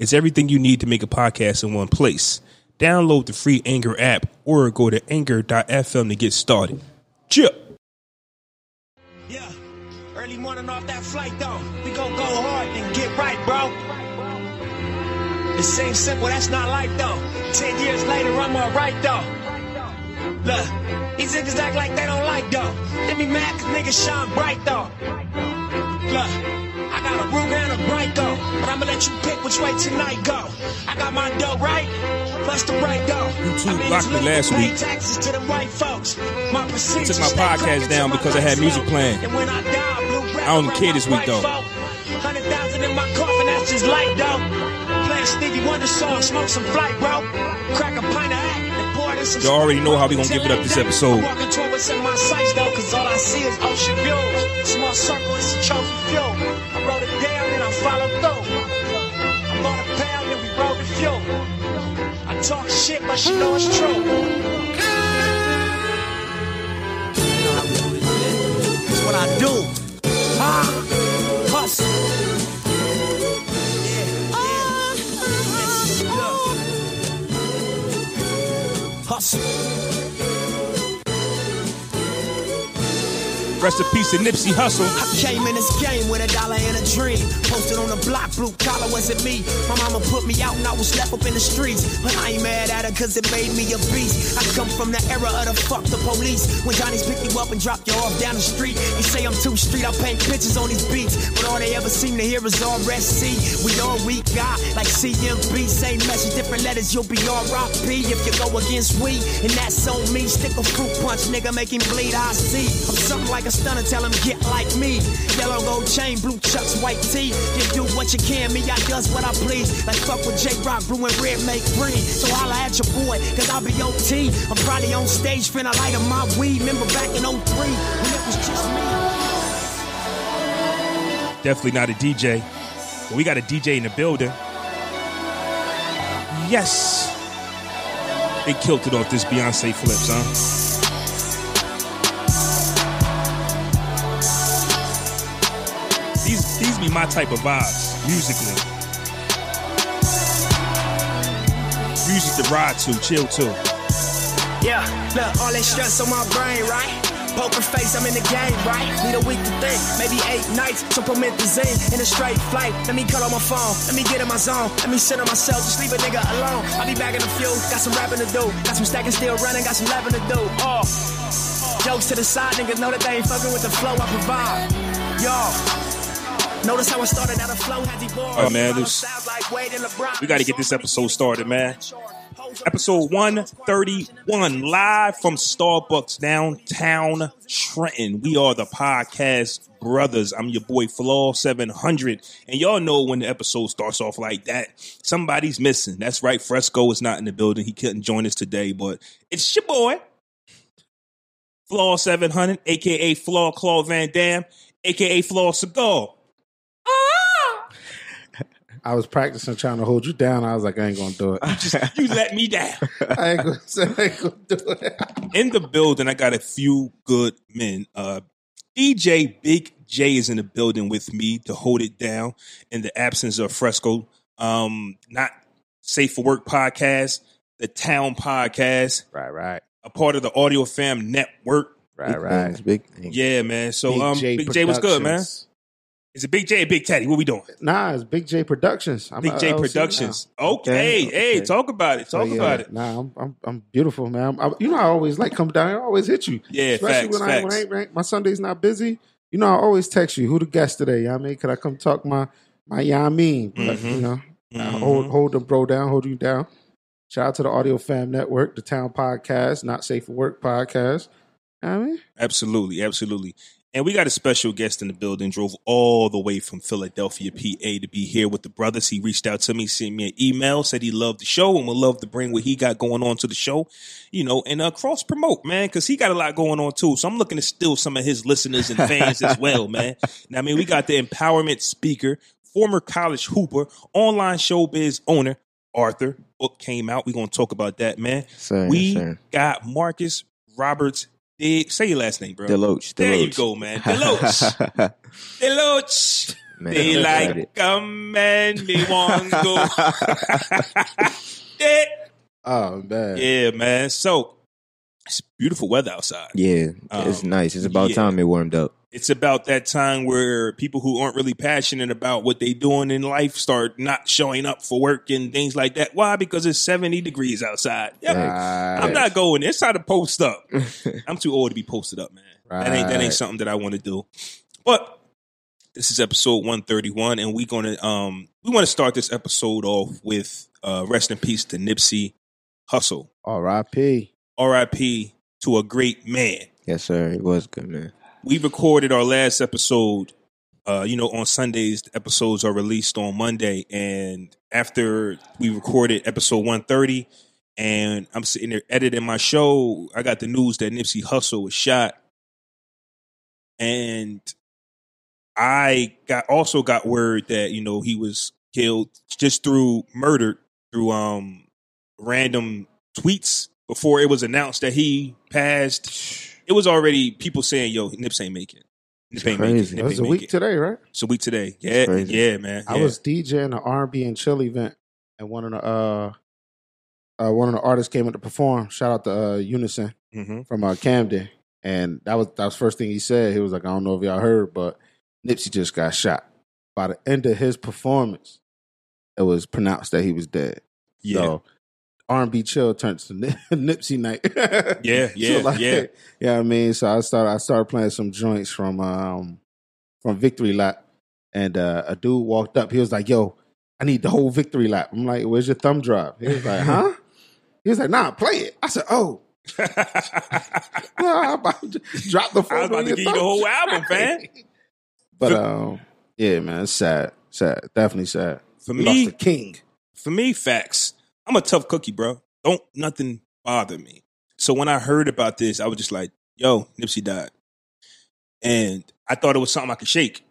It's everything you need to make a podcast in one place. Download the free Anchor app or go to anchor.fm to get started. Chip. Yeah, early morning off that flight though. We gon' go hard and get right, bro. It seems simple, that's not life though. Ten years later, I'm alright though. Look, these niggas act like they don't like though. They be mad cause niggas shine bright though. Look, I got a Ruger and a bright though. But I'ma let you pick which way tonight go. I got my dough right, plus the right though. YouTube I mean, blocked me last week. Taxes to the white folks. My procedures took my podcast down because I had music playing. And when I die, blue I don't care this week, though. Hundred thousand in my coffin, that's just light, though. Play Stevie Wonder song, smoke some flight, bro. Crack a pint of act Y'all already know how we gonna give it up this episode. I'm walking toward what's in my sights, though, cause all I see is ocean views. Small circle, it's a trophy fuel. I wrote it down and I followed through. I bought a pound and we rode the fuel. I talk shit, but she know it's true. That's what I do. Ah, Hustle. Rest in peace to Nipsey Hussle. I came in this game with a dollar and a dream. Posted on the block, blue collar wasn't me. My mama put me out and I was left up in the streets. But I ain't mad at her cause it made me a beast. I come from the era of the fuck the police. When Johnny's pick you up and drop you off down the street. You say I'm too street, I paint pictures on these beats. But all they ever seem to hear is RSC. We all we got, like CMB. Same message, different letters, you'll be RIP. If you go against we, and that's on me. Stick a fruit punch, nigga, make him bleed, I see. I'm something like a stunner, tell him get like me. Yellow gold chain, blue chucks, white tee. You do what you can, me, I does what I please. Like fuck with J Rock, and red make green. So holla at your boy, cause I'll be OT. I'm probably on stage, finna light up my weed. Remember back in 03, when it was just me. Definitely not a DJ. But we got a DJ in the building. Yes. They killed it off this Beyonce flips, huh? These these be my type of vibes musically. Music to ride to, chill to. Yeah, look, all that stress on my brain, right? Poker face, I'm in the game, right? Need a week to think, maybe eight nights. So promethazine in a straight flight. Let me cut on my phone, let me get in my zone. Let me center myself, just leave a nigga alone. I'll be back in a few, got some rapping to do. Got some stacking still running, got some laughing to do. Oh, jokes to the side, niggas know that they ain't fucking with the flow I provide. Yo. Notice how I started out a flow, had the right, man, this- Sounds like Wade and LeBron. We got to get this episode started, man. Episode 131, live from Starbucks downtown Trenton. We are the podcast brothers. I'm your boy Flaw 700. And y'all know when the episode starts off like that, somebody's missing. That's right, Fresco is not in the building. He couldn't join us today, but it's your boy, Flaw 700, aka Flaw Claw Van Dam, aka Flaw Cigar. I was practicing trying to hold you down. I was like, I ain't gonna do it. Just, you let me down. I ain't gonna, I ain't gonna do it. in the building, I got a few good men. Uh, DJ Big Jae is in the building with me to hold it down in the absence of Fresco. Um, not safe for work podcast, the Town podcast, Right, right, a part of the Audio Fam Network. right, Big right. things, big things. Yeah, man. So, Big um, J Big Jae, what's good, man? Is it Big Jae or Big Teddy? What we doing? Nah, it's Big Jae Productions. I'm Big Jae Productions. Okay, Okay, hey, talk about it. Talk yeah, about it. Nah, I'm, I'm I'm beautiful, man. I'm, I, you know, I always like come down. here, I always hit you. Yeah, Especially facts, when I when facts. I ain't rank, my Sunday's not busy. You know, I always text you. Who the guest today? You know what I mean, could I come talk my my yeah I mean? But, Mhm. you know, I Mhm. hold hold the bro down, hold you down. Shout out to the Audio Fam Network, the Town Podcast, Not Safe for Work Podcast. You know what I mean, Absolutely, absolutely. And we got a special guest in the building, drove all the way from Philadelphia, PA to be here with the brothers. He reached out to me, sent me an email, said he loved the show and would love to bring what he got going on to the show, you know, and uh, cross promote, man, because he got a lot going on too. So I'm looking to steal some of his listeners and fans as well, man. Now, I mean, we got the empowerment speaker, former college hooper, online showbiz owner, Arthur. Book came out. We're going to talk about that, man. Sir, we sir. got Marcus Roberts. Dig- say your last name, bro. DeLoach. There you go, man. DeLoach. DeLoach. Man, They like got it. come and me want go. yeah. Oh man. yeah, man. So it's beautiful weather outside. Yeah, it's Um, nice. It's about yeah. time it warmed up. It's about that time where people who aren't really passionate about what they're doing in life start not showing up for work and things like that. Why? Because it's 70 degrees outside. Yep. Right. I'm not going. It's time to post up. I'm too old to be posted up, man. Right. That ain't that ain't something that I want to do. But this is episode 131, and we're gonna um we want to start this episode off with uh rest in peace to Nipsey Hussle. R.I.P. R.I.P. to a great man. Yes, sir. It was good, man. We recorded our last episode. Uh, you know, on Sundays, the episodes are released on Monday, and after we recorded episode 130, and I'm sitting there editing my show, I got the news that Nipsey Hussle was shot, and I got also got word that you know he was killed just through murdered through um random tweets before it was announced that he passed. It was already people saying, "Yo, Nips ain't making." Nip ain't make it. crazy. Nip It was a week it. today, right? It's a week today. Yeah, yeah, man. I was DJing an R&B and chill event, and one of the uh, uh, one of the artists came in to perform. Shout out to uh, Unison Mhm. from uh, Camden, and that was that was the first thing he said. He was like, "I don't know if y'all heard, but Nipsey just got shot." By the end of his performance, it was pronounced that he was dead. yeah, So R&B chill turns to Nip- Nipsey night. Yeah, yeah, yeah. Yeah, I mean, so I started I started playing some joints from um from Victory Lap, and uh, a dude walked up. He was like, "Yo, I need the whole Victory Lap." I'm like, "Where's your thumb drive?" He was like, "Huh?" He was like, "Nah, play it." I said, "Oh." I'm about to drop the phone. I was about to give you the whole album, fam. But um, yeah, man, it's sad, sad, definitely sad. For We me, the king. for me, facts. I'm a tough cookie, bro. Don't nothing bother me. So when I heard about this, I was just like, "Yo, Nipsey died," and I thought it was something I could shake.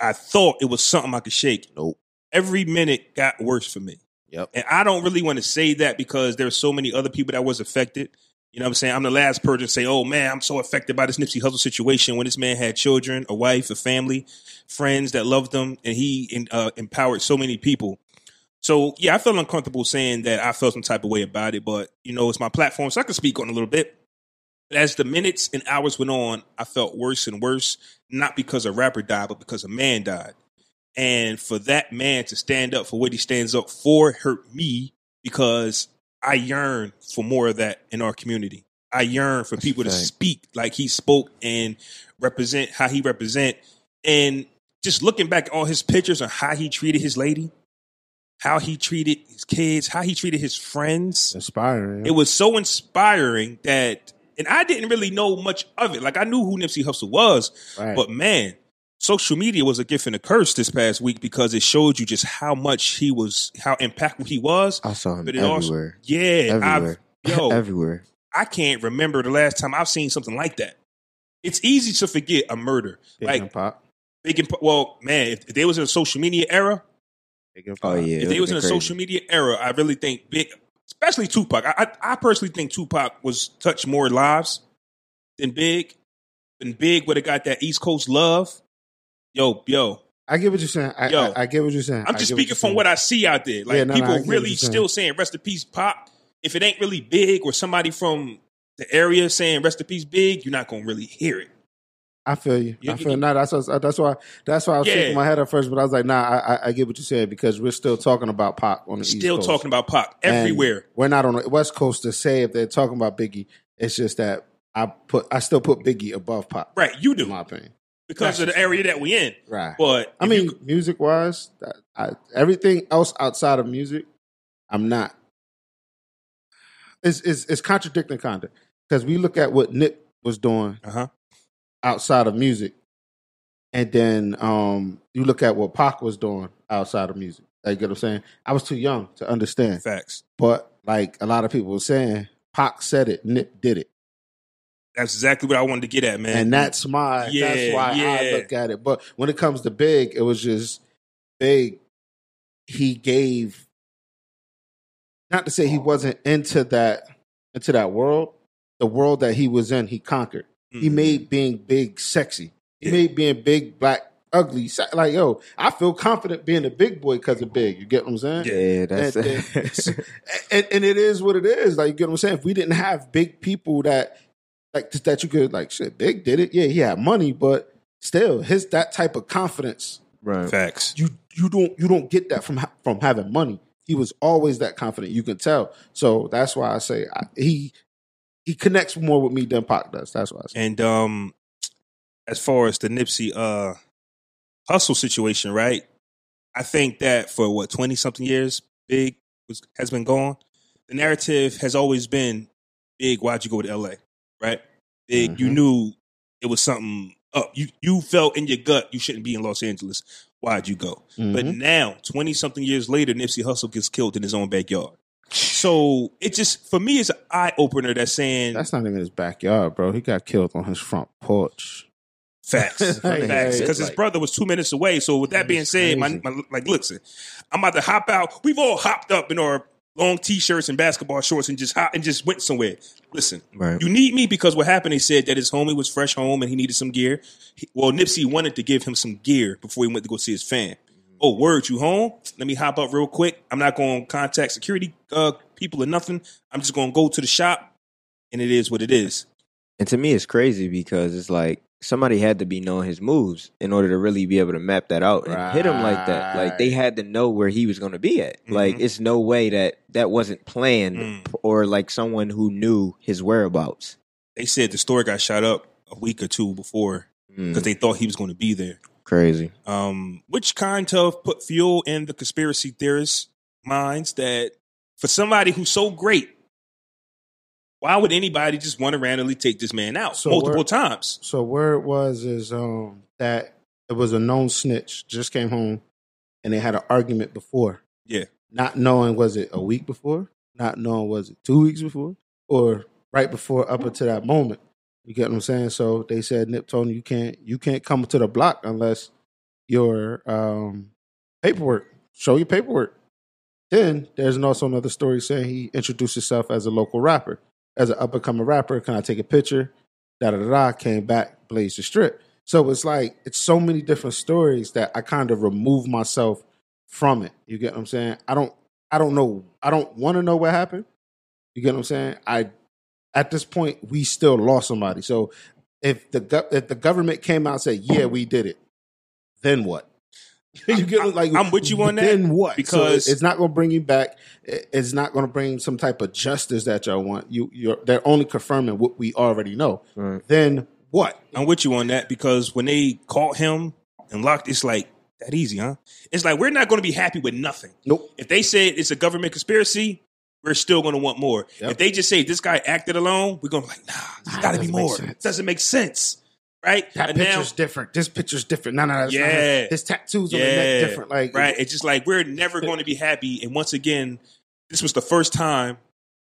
I thought it was something I could shake. Nope. Every minute got worse for me. Yep. And I don't really want to say that because there's so many other people that was affected. You know what I'm saying? I'm the last person to say, oh man, I'm so affected by this Nipsey Hussle situation when this man had children, a wife, a family, friends that loved him, and he uh, empowered so many people. So yeah, I felt uncomfortable saying that I felt some type of way about it, but you know, it's my platform, so I can speak on a little bit. But as the minutes and hours went on, I felt worse and worse, not because a rapper died, but because a man died. And for that man to stand up for what he stands up for hurt me because I yearn for more of that in our community. I yearn for That's people to speak like he spoke and represent how he represent. And just looking back at all his pictures on how he treated his lady, how he treated his kids, how he treated his friends. Inspiring. It was so inspiring that, and I didn't really know much of it. Like I knew who Nipsey Hussle was, Right. but man, social media was a gift and a curse this past week because it showed you just how much he was, how impactful he was. I saw him But it also, everywhere. yeah, everywhere. I've, yo, everywhere. I can't remember the last time I've seen something like that. It's easy to forget a murder, Big like and pop. big and well, man. If, if they was in a social media era, Oh yeah. if it they was in a would've social media era, I really think big, especially Tupac. I, I, I personally think Tupac was touched more lives than Big. And Big would have got that East Coast love. Yo, yo, I get what you're saying. I, Yo. I, I get what you're saying. I'm just speaking you're from saying. what I see out there. Like Yeah, no, no, people I get what really saying. still saying rest in peace, Pop. If it ain't really big or somebody from the area saying rest in peace, Big, you're not gonna really hear it. I feel you. You- I feel you- nah, that's what, that's why that's why I was Yeah. shaking my head at first, but I was like, nah, I, I, I get what you're saying because we're still talking about Pac on the East Still Coast. talking about Pop And everywhere. We're not on the West Coast to say if they're talking about Biggie. It's just that I put I still put Biggie above Pop. Right, you In do my opinion. because that's of the area that we in. Right. But I mean, you- music wise, I, everything else outside of music, I'm not. It's it's, it's contradicting kind of because we look at what Nick was doing uh huh. Outside of music, and then um, you look at what Pac was doing outside of music. Like, you get what I'm saying? I was too young to understand, Facts. but like a lot of people were saying, Pac said it, Nip did it, That's exactly what I wanted to get at, man. and that's my yeah, that's Yeah, why I yeah. look at it. But when it comes to Big, it was just Big. He gave, not to say he wasn't into that into that world, the world that he was in, he conquered. He Mhm. made being big sexy. He Yeah. made being big black ugly. Like yo, I feel confident being a big boy because of big. You get what I'm saying? Yeah, that's And, and, and, and it is what it is. Like you get what I'm saying. If we didn't have big people that like that, you could like shit. Big did it. Yeah, he had money, but still, his that type of confidence. right. Facts. You you don't you don't get that from from having money. He was always that confident. You can tell. So that's why I say I, he he connects more with me than Pac does. That's why I say. And um, as far as the Nipsey uh Hussle situation, right? I think that for what twenty something years, Big was has been gone. The narrative has always been Big. Why'd you go to L.A. Right? Big. You Mhm. knew it was something up. You you felt in your gut you shouldn't be in Los Angeles. Why'd you go? But Mhm. now, twenty something years later, Nipsey Hussle gets killed in his own backyard. So it just for me it's an eye opener that's saying That's not even his backyard, bro. He got killed on his front porch. Facts, Like, facts. Because his like- brother was two minutes away. So with that being said, my, my like, listen, I'm about to hop out. We've all hopped up in our long t-shirts and basketball shorts and just hop and just went somewhere. Listen, Right. you need me because what happened? They said that his homie was fresh home and he needed some gear. He- well, Nipsey wanted to give him some gear before he went to go see his fan. Oh, word, you home? Let me hop up real quick. I'm not going to contact security uh, people or nothing. I'm just going to go to the shop, and it is what it is. And to me, it's crazy because it's like somebody had to be knowing his moves in order to really be able to map that out and hit him like that. Like they had to know where he was going to be at. Like Mhm. it's no way that that wasn't planned Mm. or like someone who knew his whereabouts. They said the store got shot up a week or two before Mm, because they thought he was going to be there. Crazy. um, which kind of put fuel in the conspiracy theorists' minds that for somebody who's so great, why would anybody just want to randomly take this man out So multiple where- times? So where it was is um that it was a known snitch just came home and they had an argument before. Yeah. Not knowing was it a week before, not knowing was it two weeks before, or right before up until that moment. You get what I'm saying? So they said Nip him you can't you can't come to the block unless your um paperwork. Show your paperwork. Then there's also another story saying he introduced himself as a local rapper, as an up and coming rapper. Can I take a picture? Da da da da. Came back, blazed the strip. So it's like it's so many different stories that I kind of remove myself from it. You get what I'm saying? I don't I don't know. I don't want to know what happened. You get what I'm saying? I at this point we still lost somebody. So if the gov- if the government came out and said, "Yeah, we did it," then what? you get I'm- like I'm with you on that, Then what? because- so it's not going to bring you back. It's not going to bring some type of justice that y'all want. You you're they're only confirming what we already know. Right. Then what? I'm with you on that because when they caught him and locked, it's like that easy, huh? It's like we're not going to be happy with nothing. Nope. If they say it's a government conspiracy, we're still going to want more. Yep. If they just say this guy acted alone, we're going to be like, nah, there's Nah, got to be more. It Doesn't make sense, right? That And now- picture's different. This picture's different. No, no, no. that's Yeah. him. His tattoos on the neck different. Like right. It's just like we're never going to be happy. And once again, this was the first time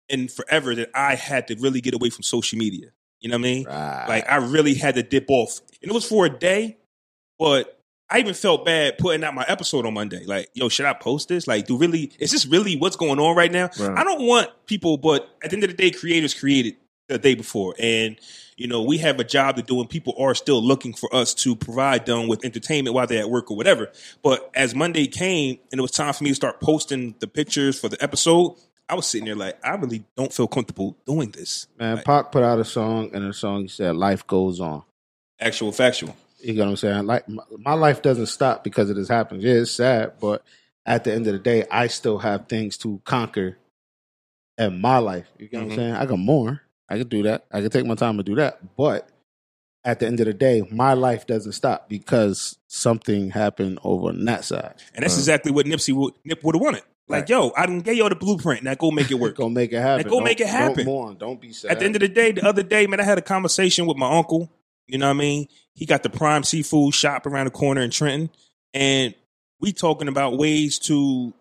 in forever that I had to really get away from social media. You know what I mean? Right. Like I really had to dip off, and it was for a day. But I even felt bad putting out my episode on Monday. Like, yo, should I post this? Like, do really is this really what's going on right now? Right. I don't want people, but at the end of the day, creators created the day before, and you know we have a job to do, and people are still looking for us to provide them with entertainment while they're at work or whatever. But as Monday came, and it was time for me to start posting the pictures for the episode. I was sitting there like, I really don't feel comfortable doing this. Man, Like, Pac put out a song, and the song he said, "Life goes on." actual factual. You know what I'm saying? Like my, my life doesn't stop because it has happened. Yeah, it's sad, but at the end of the day, I still have things to conquer in my life. You get what Mhm. I'm saying? I got more. I can do that. I can take my time to do that. But at the end of the day, my life doesn't stop because something happened over on that side. And that's exactly what Nipsey would Nip would have wanted. Like, Right. yo, I didn't get y'all the blueprint. Now go make it work. Go make it happen. go make it happen. Don't mourn. Don't be sad. At the end of the day, the other day, man, I had a conversation with my uncle. You know what I mean? He got the prime seafood shop around the corner in Trenton, and we talking about ways to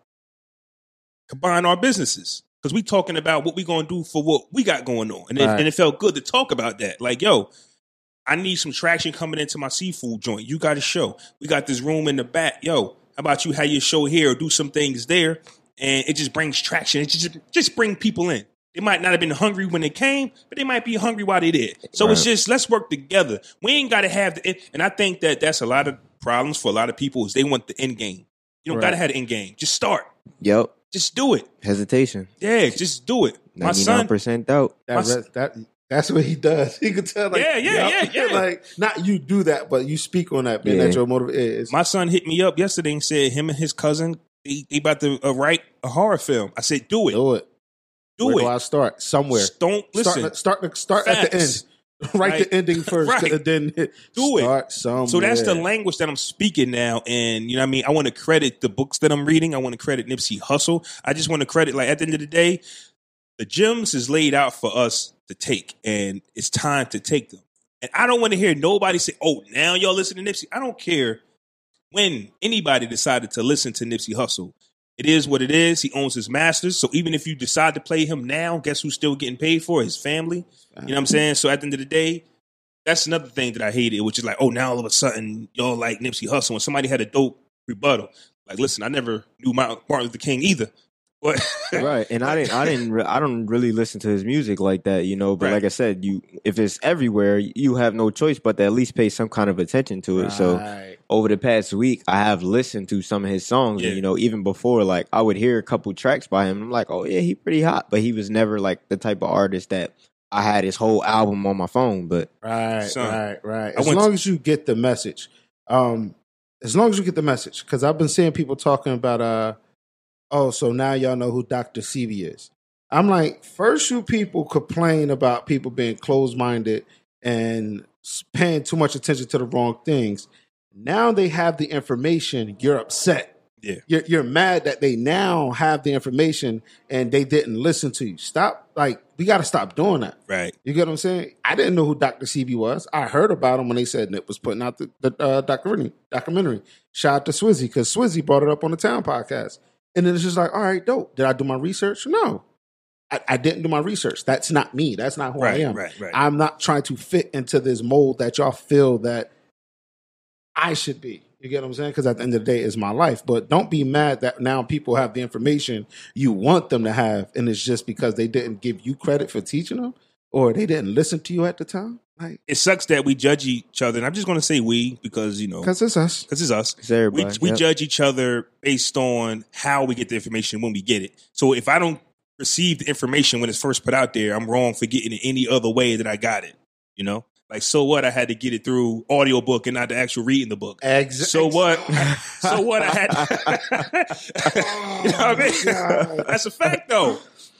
combine our businesses because we talking about what we gonna do for what we got going on, and it, Right. and it felt good to talk about that. Like, yo, I need some traction coming into my seafood joint. You got a show. We got this room in the back. Yo, how about you have your show here or do some things there? And it just brings traction. It just just bring people in. They might not have been hungry when they came, but they might be hungry while they did. So it's just let's work together. We ain't got to have the and I think that that's a lot of problems for a lot of people is they want the end game. You don't Right. got to have the end game. Just start. Yep. Just do it. Hesitation. Yeah, just do it. My son percent doubt. That, My that that's what he does. He could tell, like, Yeah, yeah, yup. yeah, yeah. like not you do that, but you speak on that, being Yeah. that your motive is. my son hit me up yesterday and said him and his cousin they, they about to uh, write a horror film. I said, do it, do it. Do Where it. do I start? Somewhere. Don't listen. Start, start, start at the end. Write Right. the ending first, Right. and then Do it. somewhere. So that's the language that I'm speaking now, and you know what I mean. I want to credit the books that I'm reading. I want to credit Nipsey Hussle. I just want to credit, like at the end of the day, the gems is laid out for us to take, and it's time to take them. And I don't want to hear nobody say, "Oh, now y'all listen to Nipsey." I don't care when anybody decided to listen to Nipsey Hussle. It is what it is. He owns his masters. So even if you decide to play him now, guess who's still getting paid for? His family. You know what I'm saying? So at the end of the day, that's another thing that I hated, which is like, oh, now all of a sudden y'all like Nipsey Hussle. And somebody had a dope rebuttal. Like, listen, I never knew Martin Luther King either. But right and i didn't i didn't re- i don't really listen to his music like that you know but Right. like i said you if it's everywhere you have no choice but to at least pay some kind of attention to it so Right. Over the past week i have listened to some of his songs Yeah. and you know even before like i would hear a couple tracks by him i'm like oh yeah he pretty hot but he was never like the type of artist that i had his whole album on my phone but Right, Son, right, right. As long to- as you get the message, um, as long as you get the message, because I've been seeing people talking about, uh, oh, so now y'all know who Doctor Sebi is. I'm like, first you people complain about people being closed minded and paying too much attention to the wrong things. Now they have the information. You're upset. Yeah. You're, you're mad that they now have the information and they didn't listen to you. Stop. Like, we got to stop doing that. right. You get what I'm saying? I didn't know who Dr. Sebi was. I heard about him when they said Nip was putting out the, the uh, documentary. Documentary. Shout out to Swizzy because Swizzy brought it up on the Town podcast, and then it's just like, all right, dope. Did I do my research? No, I, I didn't do my research. That's not me. That's not who Right, I am. right, right. I'm not trying to fit into this mold that y'all feel that I should be. You get what I'm saying? Because at the end of the day, it's my life. But don't be mad that now people have the information you want them to have, and it's just because they didn't give you credit for teaching them, or they didn't listen to you at the time. Like, It sucks that we judge each other. And I'm just going to say we because, you know, because it's us. because it's us. it's everybody we, we Yep. judge each other based on how we get the information when we get it. So if I don't receive the information when it's first put out there, I'm wrong for getting it any other way that I got it. You know, like so what? I had to get it through audiobook and not the actual reading the book. Ex- So what? so what? I had. you know what I mean? Oh, That's a fact, though.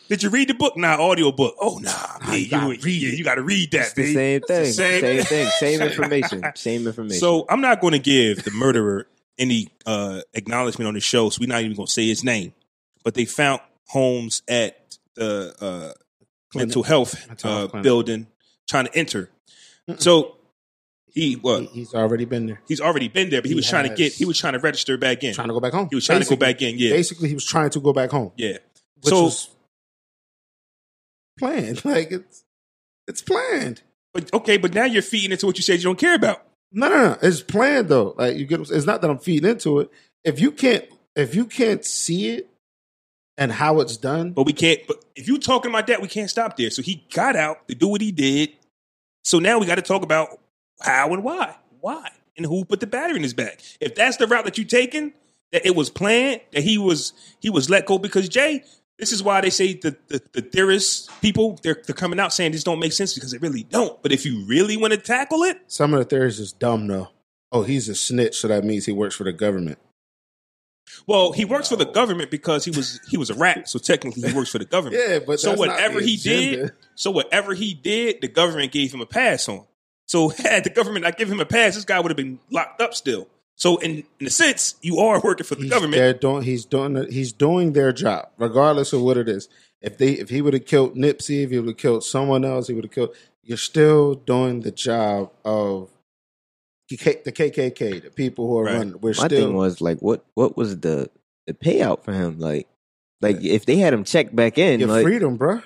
Did you read the book? Nah, audio book. Oh nah, man, you gotta you, read it. you got to read that. It's the B. same It's the thing same- same thing same information same information So I'm not going to give the murderer any uh, acknowledgement on the show, so we're not even going to say his name. But they found Holmes at the uh, mental health Mental uh, health building trying to enter. So he well, He- he's already been there, he's already been there, but he, He was trying to get he was trying to register back in. trying to go back home. he was trying to go back in. Yeah, Basically, he was trying to go back home. yeah. which so, planned. Like it's it's planned. but okay, but now you're feeding into what you said you don't care about. No, no, no. It's planned though. Like you get. what? It's not that I'm feeding into it. If you can't, if you can't see it and how it's done, But we can't. But if you talking about that, we can't stop there. So he got out to do what he did. So now we got to talk about how and why, why, and who put the battery in his back. If that's the route that you're taking, that it was planned, that he was he was let go because Jae. This is why they say the the, the theorists people they're they're coming out saying this don't make sense because it really don't. But if you really want to tackle it, some of the theories is dumb though. Oh, he's a snitch, so that means he works for the government. Well, he oh, works for the government because he was he was a rat, so technically he works for the government. Yeah, but so that's not whatever the he agenda. did, so whatever he did, the government gave him a pass on. So had the government not give him a pass, this guy would have been locked up still. So in in a sense, you are working for the government. They're doing. He's doing. He's doing their job, regardless of what it is. If they, if he would have killed Nipsey, if he would have killed someone else, he would have killed. you're still doing the job of the K- the KKK, the people who are Right. running. We're My still thing was like, what what was the the payout for him? Like, like if they had him checked back in, your like, freedom, bruh.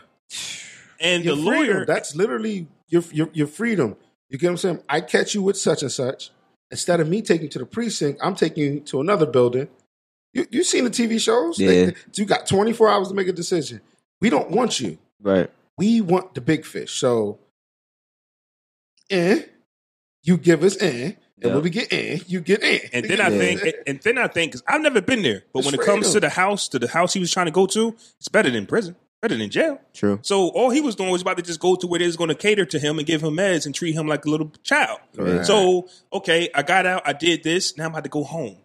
And Your the freedom. lawyer, That's literally your, your your freedom. You get what I'm saying? I catch you with such and such. Instead of me taking you to the precinct, I'm taking you to another building. You you seen the TV shows? They- Yeah. you got 24 hours to make a decision. We don't want you. right? We want the big fish. So, eh, you give us in, and Yeah. when we get in, you get in. And then I think, and then I think, because I've never been there, but It's when it comes to the house, to the house he was trying to go to, it's better than prison, better than jail. True. So all he was doing was about to just go to where they was going to cater to him and give him meds and treat him like a little child. Right. So okay, I got out, I did this, now I'm about to go home.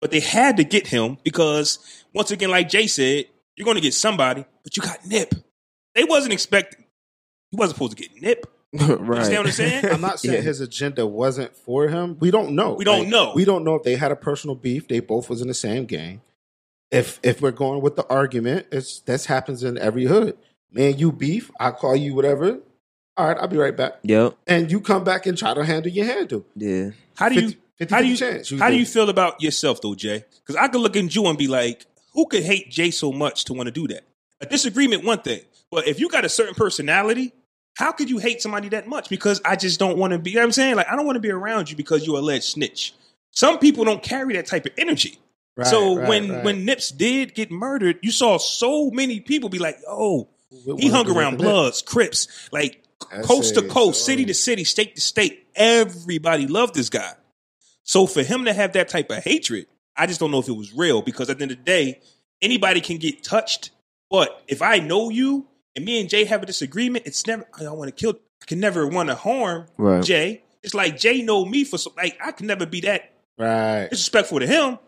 But they had to get him because once again, like Jae said, you're going to get somebody, but you got Nip. They wasn't expecting. He wasn't supposed to get Nip. right. You understand what I'm saying? I'm not saying Yeah. his agenda wasn't for him. We don't know. We don't know. We don't know if they had a personal beef. They both was in the same gang. If if we're going with the argument, it's this happens in every hood. Man, you beef. I call you whatever. All right, I'll be right back. Yep. And you come back and try to handle your handle. Yeah. How do you 50 50 how do you chance. how do you feel about yourself though, Jae? Because I could look at you and be like, who could hate Jae so much to want to do that? A disagreement, one thing, but if you got a certain personality, how could you hate somebody that much? Because I just don't want to be. You know what I'm saying, like, I don't want to be around you because you're a alleged snitch. Some people don't carry that type of energy. Right, so right, when right. when Nips did get murdered, you saw so many people be like, "Oh, he hung around. Bloods, Crips, like coast to coast, So, city to city, state to state. Everybody loved this guy. So for him to have that type of hatred, I just don't know if it was real because at the end of the day, anybody can get touched. But if I know you and me and Jae have a disagreement, it's never I don't want to kill. I can never want to harm Right. Jae. It's like Jae know me for some. Like I can never be that Right. disrespectful to him.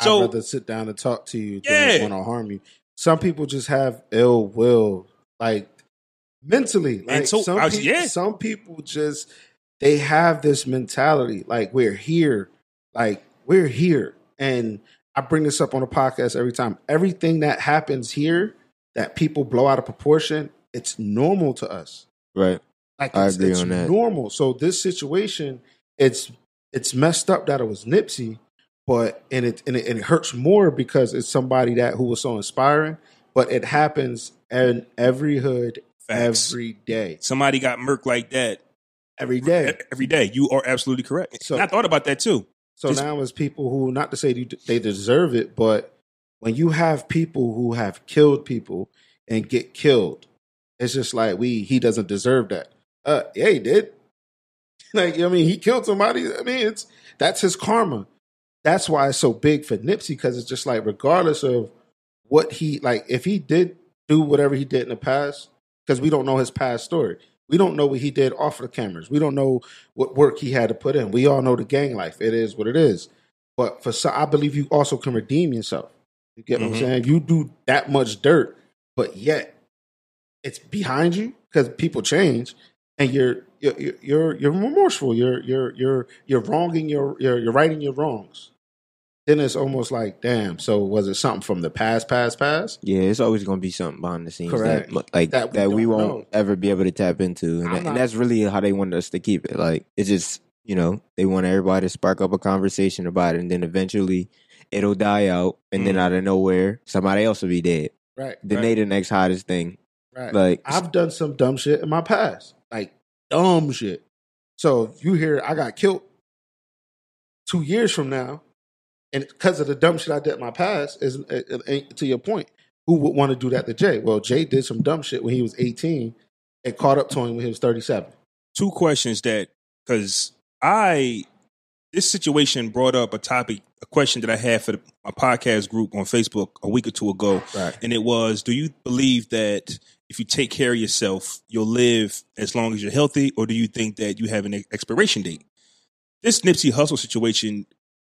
So, I'd rather sit down and talk to you Yeah. than want to harm you. Some people just have ill will, like mentally. Like so- some, uh, was- peop- yeah. some people just they have this mentality, like we're here, like we're here. And I bring this up on the podcast every time. Everything that happens here that people blow out of proportion, it's normal to us. Right. Like I it's, agree it's on that. normal. So this situation, it's it's messed up that it was Nipsey, but and it and it, and it hurts more because it's somebody that who was so inspiring. But it happens in every hood, Facts. every day, Somebody got murked like that every day. every day. You are absolutely correct. So- and I thought about that too. So Just- now it's people who, not to say they- they deserve it, but when you have people who have killed people and get killed, it's just like we he doesn't deserve that. Uh, yeah, he did. Like I mean, he killed somebody. I mean, it's that's his karma. That's why it's so big for Nipsey because it's just like regardless of what he like, if he did do whatever he did in the past, because we don't know his past story. We don't know what he did off of the cameras. We don't know what work he had to put in. We all know the gang life. It is what it is. But for some, I believe you also can redeem yourself. You get what Mhm. I'm saying? You do that much dirt, but yet it's behind you because people change, and you're you're you're- you're remorseful. You're you're you're you're wronging your you're you're righting your wrongs. Then it's almost like, damn. So was it something from the past, past, past? Yeah, it's always going to be something behind the scenes Correct. that like That that we we, won't know. ever be able to tap into, and, that- not- and that's really how they wanted us to keep it. Like it's just you know they want everybody to spark up a conversation about it, and then eventually it'll die out, and then Mm. out of nowhere somebody else will be dead. Right. Then right, they the next hottest thing. right. Like I've done some dumb shit in my past, like dumb shit. So you hear I got killed two years from now, and because of the dumb shit I did in my past, is it- it ain't- to your point. Who would want to do that to Jae? Well, Jae did some dumb shit when he was eighteen. It caught up to him when he was thirty-seven. two questions that because I this situation brought up a topic, a question that I had for the, my podcast group on Facebook a week or two ago, Right. and it was: Do you believe that if you take care of yourself, you'll live as long as you're healthy, or do you think that you have an expiration date? This Nipsey Hussle situation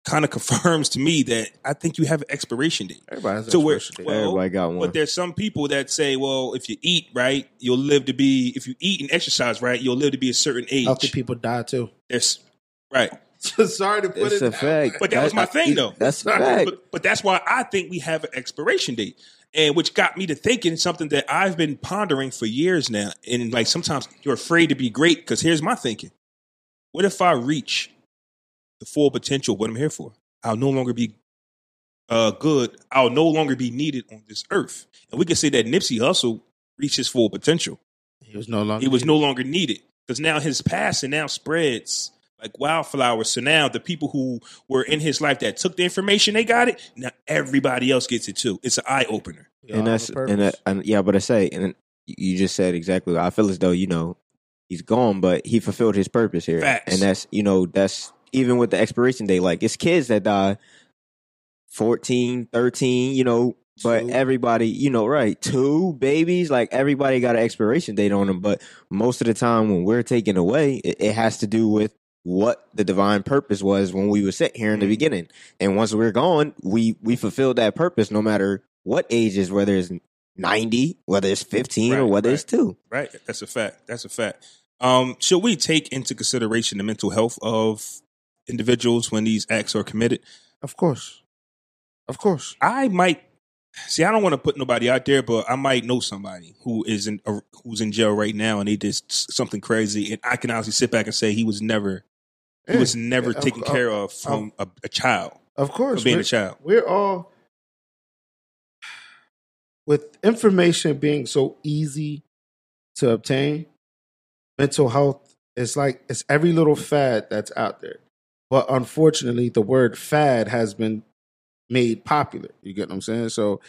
kind of confirms to me that I think you have an expiration date. Everybody has So where- expiration date. well, everybody got one. But there's some people that say, well, if you eat right, you'll live to be. If you eat and exercise right, you'll live to be a certain age. Healthy people die too. There's right. Sorry to put It's it a that fact. But that was my thing, though. That's a fact. But, but that's why I think we have an expiration date, and which got me to thinking something that I've been pondering for years now. And like sometimes you're afraid to be great because here's my thinking: What if I reach the full potential of what I'm here for? I'll no longer be uh, good. I'll no longer be needed on this earth. And we can say that Nipsey Hussle reached his full potential. He was no longer. He was no longer needed because now his passing now spreads like wildflowers. So now the people who were in his life that took the information, they got it. Now everybody else gets it too. It's an eye opener. and that's and, that, and yeah, but I say, and you just said exactly. I feel as though you know he's gone, but he fulfilled his purpose here, Facts. and that's you know that's even with the expiration date. Like it's kids that die 14, 13, you know. But Two. everybody, you know, right? Two babies, like everybody got an expiration date on them. But most of the time, when we're taken away, it, it has to do with what the divine purpose was when we were set here in Mm-hmm. the beginning. And once we're gone, we we fulfilled that purpose, no matter what ages, whether it's ninety, whether it's fifteen, or whether right. it's two. Right? That's a fact. That's a fact. Um, should we take into consideration the mental health of individuals when these acts are committed? Of course, of course. I might see. I don't want to put nobody out there, but I might know somebody who is in uh, who's in jail right now, and they did something crazy, and I can honestly sit back and say he was never he Yeah. was never Yeah, taken of- care of from a, a child. Of course, Of being a child. We're all with information being so easy to obtain. Mental health is like it's every little fad that's out there, but unfortunately, the word fad has been made popular. You get what I'm saying? So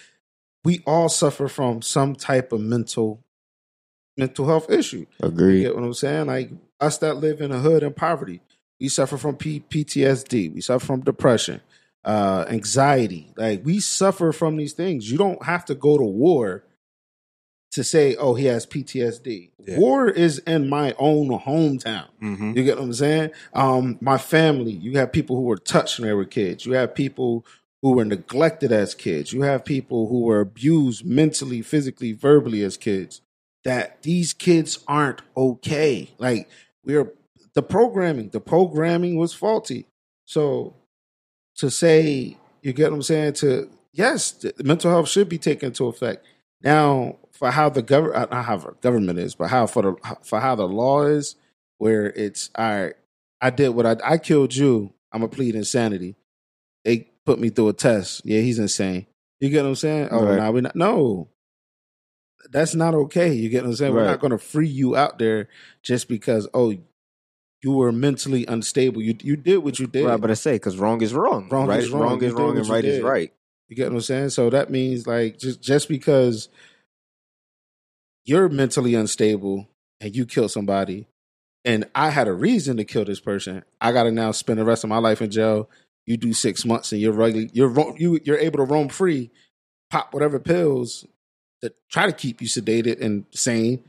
we all suffer from some type of mental mental health issue. You get what I'm saying? Like us that live in a hood and poverty, we suffer from P- PTSD. We suffer from depression, uh, anxiety. Like we suffer from these things. You don't have to go to war to say, "Oh, he has PTSD." Yeah. War is in my own hometown. Mm-hmm. You get what I'm saying? Um, my family, you have people who were touched when they were kids. You have people who were neglected as kids. You have people who were abused mentally, physically, verbally as kids. That these kids aren't okay. Like we're the programming, the programming was faulty. So to say, you get what I'm saying? To yes, the mental health should be taken into effect. Now, for how the government, uh, not how the government is, but how for the for how the law is, where it's all right. I did what I I killed you. I'm a plead insanity. They put me through a test. Yeah, he's insane. You get what I'm saying? Oh, Right. now we not no. That's not okay. You get what I'm saying? We're not going to free you out there just because oh you were mentally unstable. You you did what you did. Right, but I say because wrong is wrong. Wrong right? is wrong. Wrong is did wrong, and right is right. You get what I'm saying? So that means like just just because you're mentally unstable and you kill somebody, and I had a reason to kill this person, I got to now spend the rest of my life in jail. You do six months and you're regular, you're you you're able to roam free, pop whatever pills that try to keep you sedated and sane,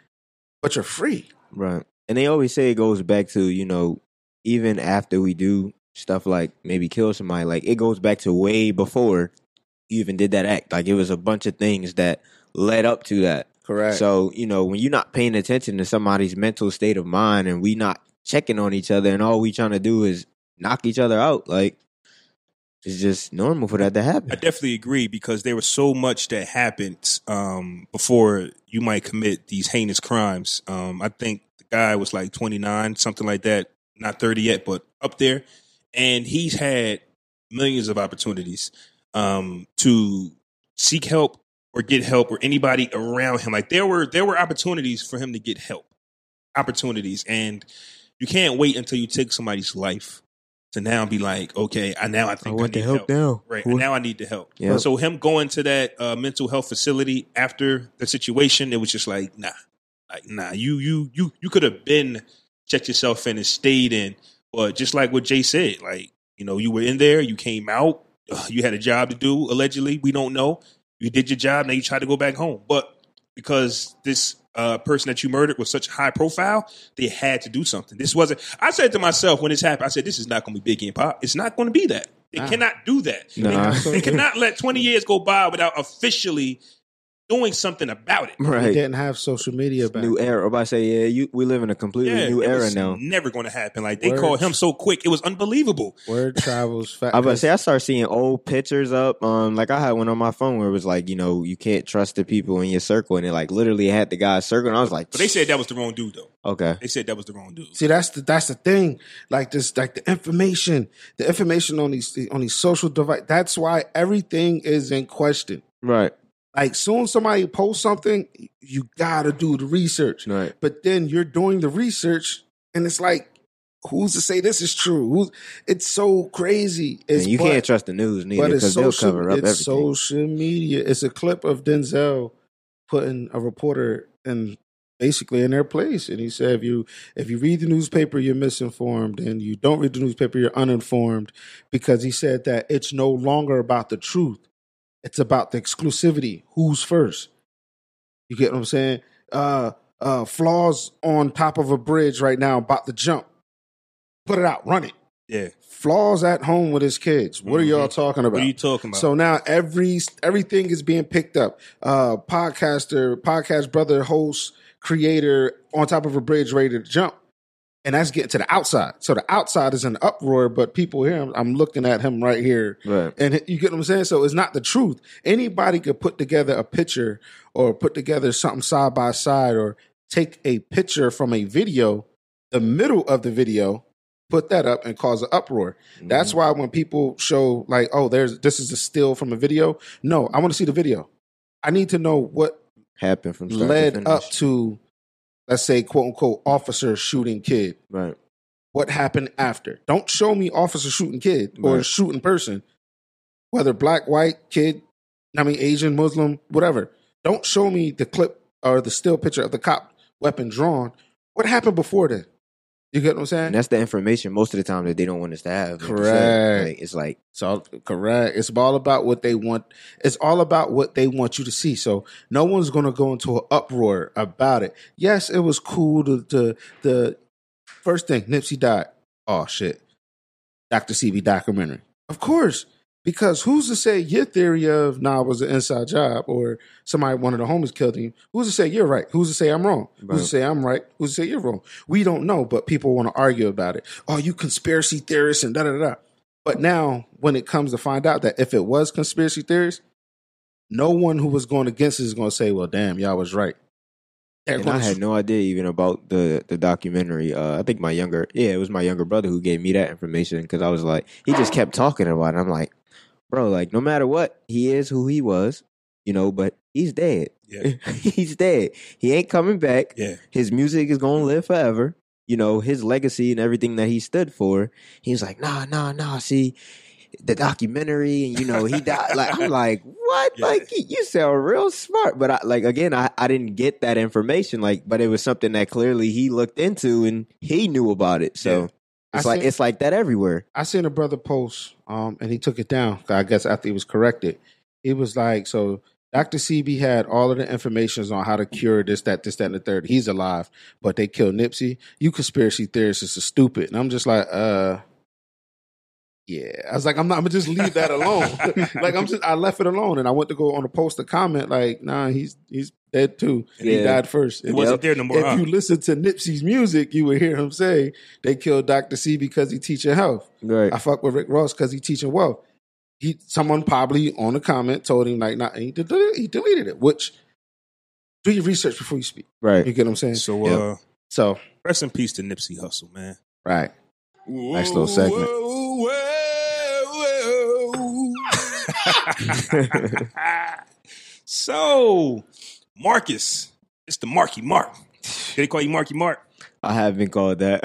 but you're free. Right. And they always say it goes back to, you know, even after we do stuff like maybe kill somebody, like it goes back to way before you even did that act. Like it was a bunch of things that led up to that. Correct. So, you know, when you're not paying attention to somebody's mental state of mind and we not checking on each other and all we trying to do is knock each other out, like it's just normal for that to happen. I definitely agree because there was so much that happened um, before you might commit these heinous crimes. Um, I think the guy was like 29, something like that, not 30 yet, but up there. And he's had millions of opportunities um, to seek help or get help or anybody around him. Like there were there were opportunities for him to get help, opportunities, and you can't wait until you take somebody's life to now be like, okay, I now I think I, need help. now. Right. Now I need the help. Yeah. So him going to that uh, mental health facility after the situation, it was just like, nah, like nah. You you you you could have been checked yourself in and stayed in, but just like what Jay said, like you know, you were in there, you came out, you had a job to do. Allegedly, we don't know. You did your job. Now you try to go back home, but because this uh, person that you murdered was such a high profile, they had to do something. This wasn't. I said to myself when this happened, I said, "This is not going to be Biggie and Pop. It's not going to be that. They Nah. cannot do that. Nah. They, they cannot let twenty years go by without officially doing something about it. He Right. didn't have social media back. New era. I'm about to say, yeah, you we live in a completely new it era was now. Never going to happen. Like they Words. called him so quick, it was unbelievable. Word travels fast. I was about to say I started seeing old pictures up. Um, like I had one on my phone where it was like, you know, you can't trust the people in your circle, and it like literally had the guy's circle, and I was like, But they said that was the wrong dude, though. okay, They said that was the wrong dude. See, that's the that's the thing. Like this, like the information, the information on these on these social device. That's why everything is in question. right, Like soon somebody posts something, you gotta do the research. right, But then you're doing the research, and it's like, who's to say this is true? Who's? It's so crazy. It's and you but- can't trust the news neither because they'll social, cover up it's everything. social media. It's a clip of Denzel putting a reporter in basically in their place, and he said, "If you if you read the newspaper, you're misinformed, and you don't read the newspaper, you're uninformed," because he said that it's no longer about the truth; it's about the exclusivity. Who's first? You get what I'm saying? Uh, uh, flaws on top of a bridge right now, about to jump. Put it out, run it. Yeah. Flaws at home with his kids. What are y'all talking about? What are you talking about? So now every everything is being picked up. Uh podcaster, podcast brother, host, creator on top of a bridge ready to jump. And that's getting to the outside. So the outside is an uproar, but people here, I'm, I'm looking at him right here. Right. And you get what I'm saying? So it's not the truth. Anybody could put together a picture or put together something side by side or take a picture from a video, the middle of the video, put that up and cause an uproar. That's Mm-hmm. why when people show like, oh, there's this is a still from a video. No, I want to see the video. I need to know what happened from start to led finish. up to, let's say, quote unquote, officer shooting kid. right. What happened after? Don't show me officer shooting kid or Right. shooting person, whether black, white, kid, I mean Asian, Muslim, whatever. Don't show me the clip or the still picture of the cop weapon drawn. What happened before then? You get what I'm saying? And that's the information most of the time that they don't want us to have. like. Correct. Like, it's like It's all correct. It's all about what they want. It's all about what they want you to see. So no one's going to go into an uproar about it. Yes, it was cool. To, to the first thing, Nipsey died. Oh shit, Dr. Sebi documentary. Of course, because who's to say your theory of nah was an inside job or somebody one of the homies killed him? Who's to say you're right? Who's to say I'm wrong? Who's to say I'm right? Who's to say you're wrong? We don't know, but people want to argue about it. Oh, you conspiracy theorists and da da da. da. But now, when it comes to find out that if it was conspiracy theories, no one who was going against it is going to say, "Well, damn, y'all was right." And I had no idea even about the the documentary. Uh, I think my younger, yeah, it was my younger brother who gave me that information because I was like, he just kept talking about it. I'm like, bro, like no matter what, he is who he was, you know, but he's dead. Yeah. he's dead. He ain't coming back. Yeah. His music is gonna live forever. You know, his legacy and everything that he stood for. He's like, nah, nah, nah. See, the documentary, and you know, he died. like, I'm like, what? Yeah. Like, you sound real smart. But I, like, again, I, I didn't get that information. Like, but it was something that clearly he looked into and he knew about it. So Yeah. It's I like it's like that everywhere. I seen a brother post, um, and he took it down. I guess after he was corrected, he was like, "So Dr. Sebi had all of the information on how to cure this, that, this, that, and the third. He's alive, but they killed Nipsey. You conspiracy theorists are stupid." And I'm just like, "Uh, yeah." I was like, "I'm not. I'm gonna just leave that alone. like I'm just. I left it alone, and I went to go on a post a comment like, "Nah, he's he's dead too. And He died first. He wasn't if- there no more. If huh? you listen to Nipsey's music, you would hear him say they killed Dr. C because he teaching health. Right. I fuck with Rick Ross because he teaching wealth. He someone probably on the comment told him like not he, del- he deleted it. Which do your research before you speak. Right. You get what I'm saying? so, Yep. uh, So rest in peace to Nipsey Hussle, man. right, Nice little segment. so, Marcus, it's the Marky Mark. Did they call you Marky Mark? I have been called that.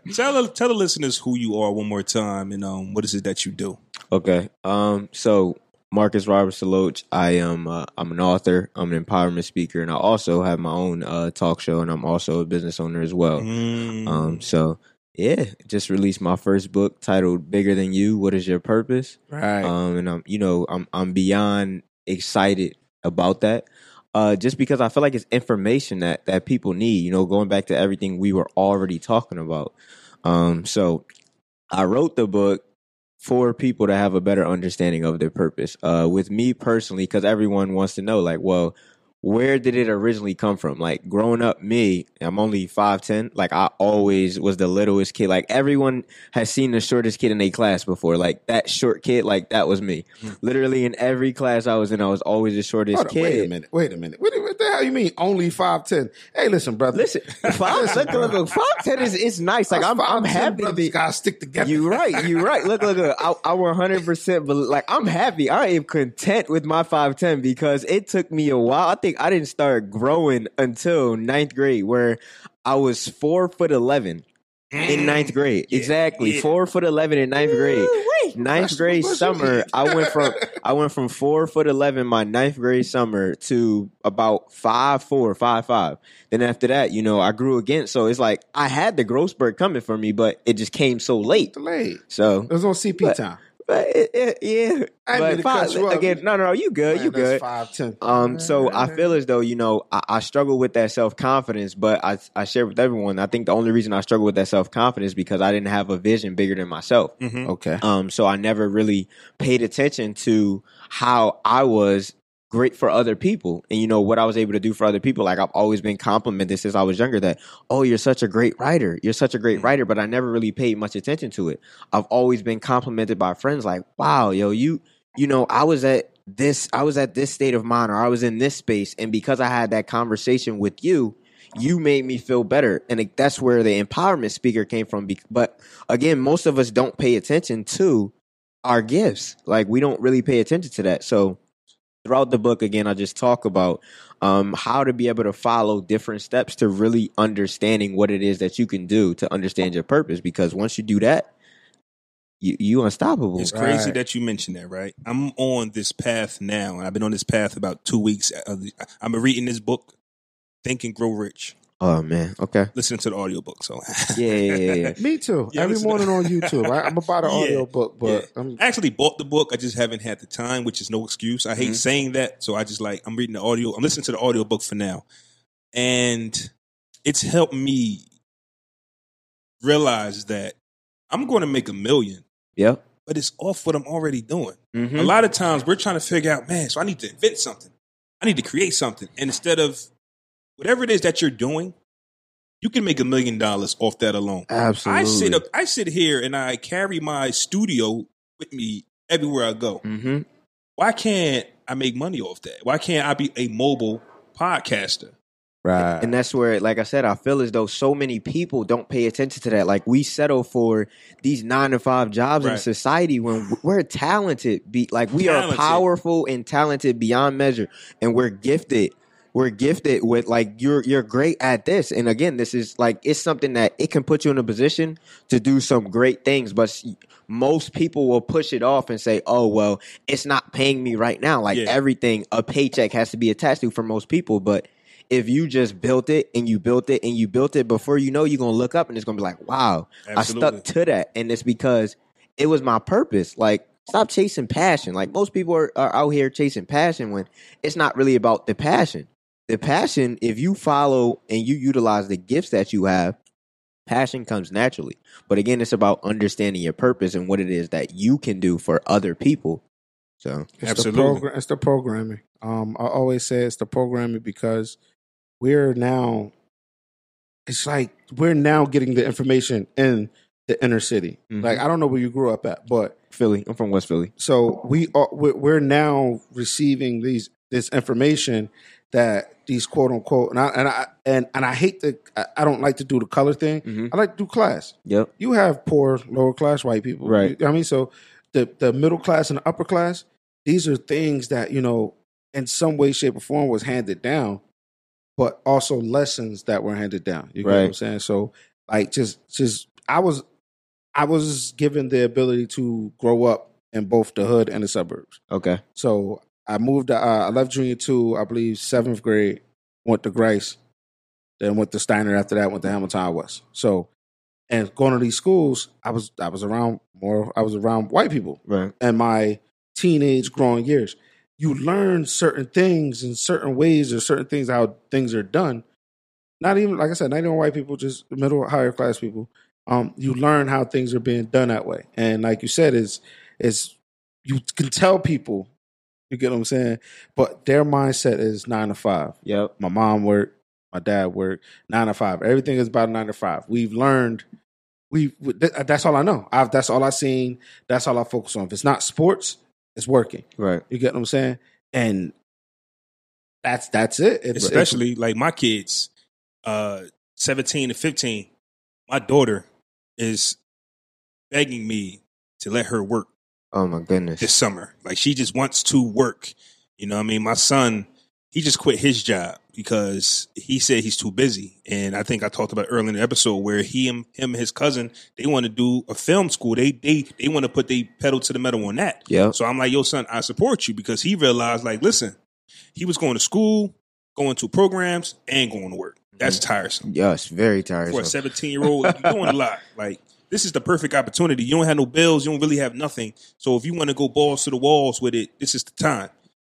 tell tell the listeners who you are one more time and um, what is it that you do? Okay. Um. So Marcus Roberts DeLoach. I am. Uh, I'm an author. I'm an empowerment speaker, and I also have my own uh, talk show, and I'm also a business owner as well. Mm. Um. So yeah, just released my first book titled "Bigger Than You." What is your purpose? right. Um. And I'm. You know. I'm. I'm beyond excited about that. Uh, just because I feel like it's information that that people need. You know, going back to everything we were already talking about. Um. So I wrote the book for people to have a better understanding of their purpose. Uh, with me personally, because everyone wants to know, like, well, where did it originally come from? Like growing up, me, I'm only five ten. Like I always was the littlest kid. Like everyone has seen the shortest kid in a class before. Like that short kid, like that was me. Hmm. Literally in every class I was in, I was always the shortest on, kid. wait a minute. Wait a minute. What, what the hell you mean? Only five ten? Hey, listen, brother. Listen, five, look, look, look, five ten is it's nice. Like I'm, I'm happy to be. Gotta stick together. You right, you right. Look, look, look. I, I 100, percent but like I'm happy. I am content with my five ten because it took me a while. I think I didn't start growing until ninth grade, where I was four foot eleven in ninth grade. exactly, yeah. four foot eleven in ninth grade. Ninth That's- grade that's what you summer. I went from I went from four foot eleven my ninth grade summer to about five four, five five. Then after that, you know, I grew again. So it's like I had the growth spurt coming for me, but it just came so late. Delayed. So it was no CP But- time. But it, it, yeah, I but mean five, you again, no, no, no, you good, you good. Five ten. Um, so I feel as though you know I, I struggle with that self confidence, but I I share with everyone. I think the only reason I struggle with that self confidence because I didn't have a vision bigger than myself. Okay. Um, so I never really paid attention to how I was great for other people and you know what I was able to do for other people. Like I've always been complimented since I was younger that, oh, you're such a great writer. You're such a great mm. writer, but I never really paid much attention to it. I've always been complimented by friends like, wow, yo, you, you know, I was at this, I was at this state of mind or I was in this space. And because I had that conversation with you, you made me feel better. And that's where the empowerment speaker came from. But again, most of us don't pay attention to our gifts. Like we don't really pay attention to that. So throughout the book, again, I just talk about um, how to be able to follow different steps to really understanding what it is that you can do to understand your purpose. Because once you do that, you you unstoppable. It's crazy Right. that you mentioned that, right? I'm on this path now, and I've been on this path about two weeks. Uh, I'm reading this book, Think and Grow Rich. Oh man. Okay. Listening to the audiobook. So Yeah, yeah, yeah. yeah. Me too. Yeah, Every listen- morning on YouTube. I, I'm about an Yeah. audio book, but Yeah. I'm I actually bought the book. I just haven't had the time, which is no excuse. I hate Mhm. saying that. So I just like, I'm reading the audio. I'm listening to the audio book for now. And it's helped me realize that I'm going to make a million, Yeah, but it's off what I'm already doing. Mhm. A lot of times we're trying to figure out, man, so I need to invent something. I need to create something. And instead of whatever it is that you're doing, you can make a million dollars off that alone. Absolutely. I sit up, I sit here and I carry my studio with me everywhere I go. Mm-hmm. Why can't I make money off that? Why can't I be a mobile podcaster? right. And that's where, like I said, I feel as though so many people don't pay attention to that. Like we settle for these nine to five jobs in society when we're talented. Be like we Talented. are powerful and talented beyond measure, and we're gifted. We're gifted with like you're you're great at this. And again, this is like it's something that it can put you in a position to do some great things, but most people will push it off and say, "Oh, well, it's not paying me right now." Like Yeah. everything a paycheck has to be attached to for most people, but if you just built it and you built it and you built it before you know you're gonna look up and it's gonna be like wow i stuck to that and it's because it was my purpose like stop chasing passion like most people are, are out here chasing passion when it's not really about the passion the passion if you follow and you utilize the gifts that you have passion comes naturally but again it's about understanding your purpose and what it is that you can do for other people so It's Absolutely. The program, it's the programming. Um, I always say it's the programming because we're now. It's like we're now getting the information in the inner city. Mhm. Like I don't know where you grew up at, but philly i'm from west philly so we are we're, we're now receiving these this information that these quote unquote and I and I and, and I hate the I, I don't like to do the color thing. Mhm. I like to do class. yep You have poor lower class white people, Right. You know what I mean, so the the middle class and the upper class, these are things that you know, in some way, shape, or form, was handed down, but also lessons that were handed down. You get what I'm saying? So, like, just just I was I was given the ability to grow up in both the hood and the suburbs. okay So I moved. Uh, I left junior two, I believe, seventh grade. Went to Grice, then went to Steinert. After that, went to Hamilton West. So, and going to these schools, I was I was around more. I was around white people right in my teenage growing years. You learn certain things in certain ways or certain things how things are done. Not even like I said, not even white people, just middle higher class people. um, you learn how things are being done that way. And like you said, is is you can tell people, you get what I'm saying, but their mindset is nine to five. Yep. My mom worked, my dad worked, nine to five. Everything is about nine to five. We've learned. We that's all I know. I've, that's all I've seen. That's all I focus on. If it's not sports, it's working. Right. You get what I'm saying? And that's that's it. It's, especially like my kids, uh, seventeen to fifteen. My daughter is begging me to let her work Oh my goodness. this summer. Like she just wants to work. You know what I mean? My son, he just quit his job because he said he's too busy. And I think I talked about earlier in the episode where he and him and his cousin, they want to do a film school. They they they want to put the pedal to the metal on that. Yep. So I'm like, yo, son, I support you because he realized, like, listen, he was going to school, going to programs, and going to work. That's mm-hmm. tiresome. Yes. Very tiresome. For a 17 year old, you're doing a lot. Like, this is the perfect opportunity. You don't have no bills. You don't really have nothing. So if you want to go balls to the walls with it, this is the time.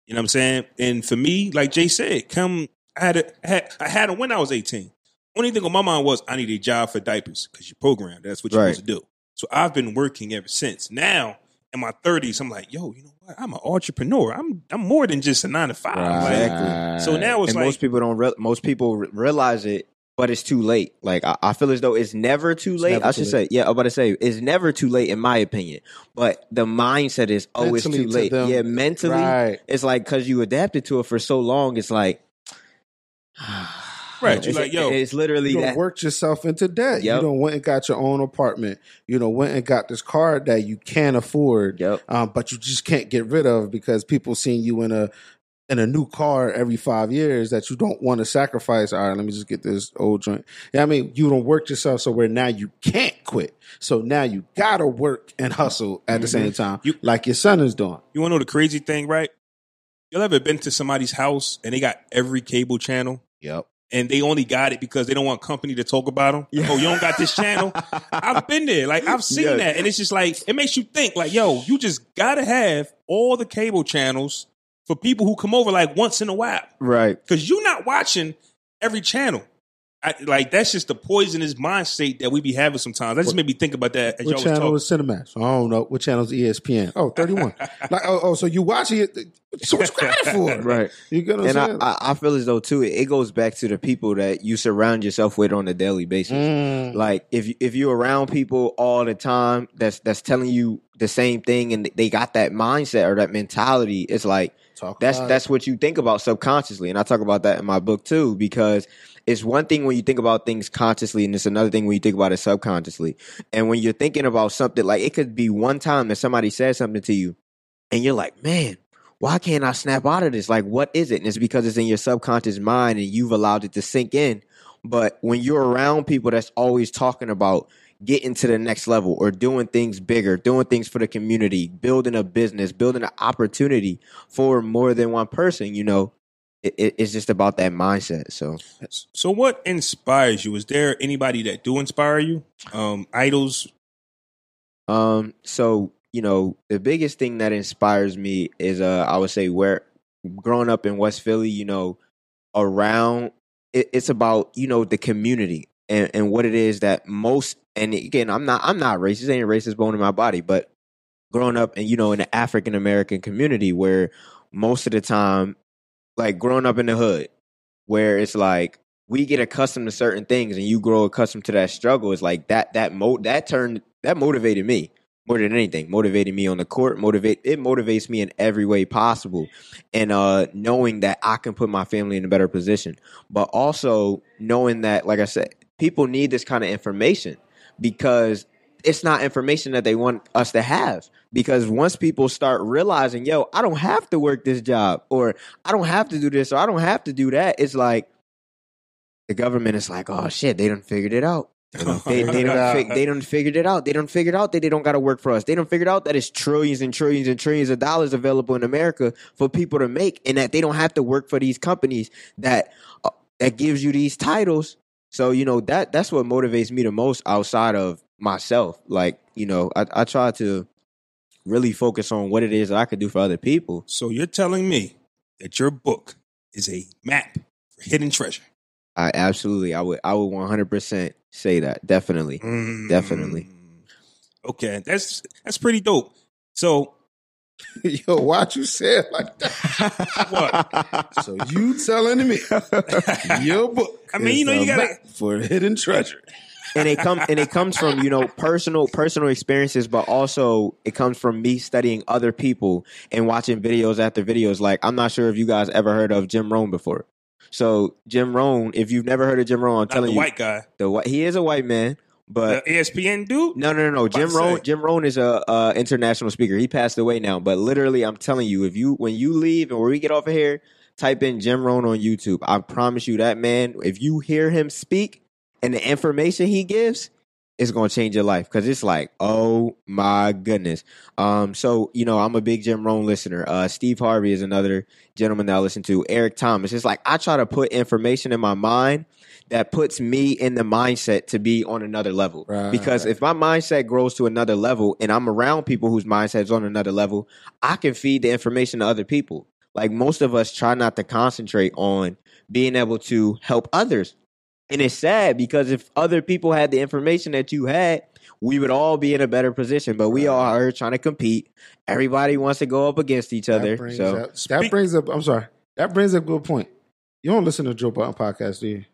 You know what I'm saying? And for me, like Jay said, come, I had, a, I had, I had it when I was 18. Only thing on my mind was I need a job for diapers because you're programmed. That's what you're Right. supposed to do. So I've been working ever since. Now in my 30s, I'm like, yo, you know what? I'm an entrepreneur. I'm I'm more than just a nine to five. Like, Exactly. so now it's and like most people don't. Re- most people realize it, but it's too late. Like I, I feel as though it's never too late. never I too should late. say, yeah. I'm about to say it's never too late in my opinion. But the mindset is, oh, it's Mentally too to late. them, yeah, mentally, right. it's like because you adapted to it for so long. It's like, Right, you're It's, like, yo, it's literally You that. worked yourself into debt. Yep. You don't went and got your own apartment. You know, went and got this car that you can't afford, Yep. um, but you just can't get rid of because people seeing you in a in a new car every five years that you don't want to sacrifice. All right, let me just get this old joint. Yeah, I mean, you don't work yourself so where now you can't quit. So now you gotta work and hustle at the same mm-hmm. time, You- like your son is doing. You want to know the crazy thing, right? Y'all ever been to somebody's house and they got every cable channel Yep. and they only got it because they don't want company to talk about them? Oh, you don't got this channel? I've been there. Like, I've seen Yeah. that. And it's just like, it makes you think, like, yo, you just got to have all the cable channels for people who come over like once in a while right. because you're not watching every channel. I, like, that's just the poisonous mind state that we be having sometimes. That just made me think about that as What y'all was channel talking. is Cinemax? I don't know. What channel is ESPN? Oh, 31. like, oh, oh, so you watching it? So what's credit for? Right. You get what I'm And I, saying? I, I feel as though too, it, it goes back to the people that you surround yourself with on a daily basis. Mm. Like if you- if you're around people all the time that's that's telling you the same thing and they got that mindset or that mentality, it's like Talk that's that's what you think about subconsciously. And I talk about that in my book too, because it's one thing when you think about things consciously, and it's another thing when you think about it subconsciously. And when you're thinking about something, like it could be one time that somebody says something to you, and you're like, man, why can't I snap out of this? Like, what is it? And it's because it's in your subconscious mind and you've allowed it to sink in. But when you're around people that's always talking about getting to the next level or doing things bigger, doing things for the community, building a business, building an opportunity for more than one person, you know, it, it- it's just about that mindset. So, So, what inspires you? Is there anybody that do inspire you? Um, idols, Um, so you know, the biggest thing that inspires me is uh I would say where growing up in West Philly, you know, around it, it's about, you know, the community and, and what it is that most and again, I'm not I'm not racist, ain't a racist bone in my body, but growing up and you know, in the African American community where most of the time, like growing up in the hood, where it's like we get accustomed to certain things and you grow accustomed to that struggle, it's like that that mo that turned that motivated me more than anything motivated me on the court motivate it motivates me in every way possible and uh knowing that i can put my family in a better position but also knowing that like i said people need this kind of information because it's not information that they want us to have because once people start realizing yo i don't have to work this job or i don't have to do this or i don't have to do that it's like the government is like oh shit they done figured it out they, they, Figured it don't out. they don't figured it out. They don't figured out that they don't got to work for us. They don't figured out that it's trillions and trillions and trillions of dollars available in America for people to make, and that they don't have to work for these companies that uh, that gives you these titles. So you know that that's what motivates me the most outside of myself. Like you know, I, I try to really focus on what it is that I could do for other people. So you're telling me that your book is a map for hidden treasure? I absolutely, I would, I would one hundred percent say that. Definitely, Mm. Definitely. Okay, that's that's pretty dope. So Yo, why'd you say it like that? what? So you telling me your book? I mean, is you know, you gotta- for hidden treasure. and it comes and it comes from you know personal personal experiences but also it comes from me studying other people and watching videos after videos like i'm not sure if you guys ever heard of jim rohn before so jim rohn if you've never heard of jim rohn i'm Not telling the you white guy, the white he is a white man but the ESPN dude. no, no, no, no. Jim Rohn. Jim Rohn is a uh, international speaker. He passed away now, but literally, I'm telling you, if you when you leave and when we get off of here, type in Jim Rohn on YouTube. I promise you, that man. If you hear him speak and the information he gives, it's gonna change your life because it's like, oh my goodness. Um, so you know, I'm a big Jim Rohn listener. Uh, Steve Harvey is another gentleman that I listen to. Eric Thomas. It's like I try to put information in my mind that puts me in the mindset to be on another level. Right. Because if my mindset grows to another level and I'm around people whose mindset is on another level, I can feed the information to other people. Like most of us try not to concentrate on being able to help others. And it's sad because if other people had the information that you had, we would all be in a better position. But we all are trying to compete. Everybody wants to go up against each other. That brings, So up, that brings up. I'm sorry. That brings up a good point. You don't listen to Joe Budden podcast, do you?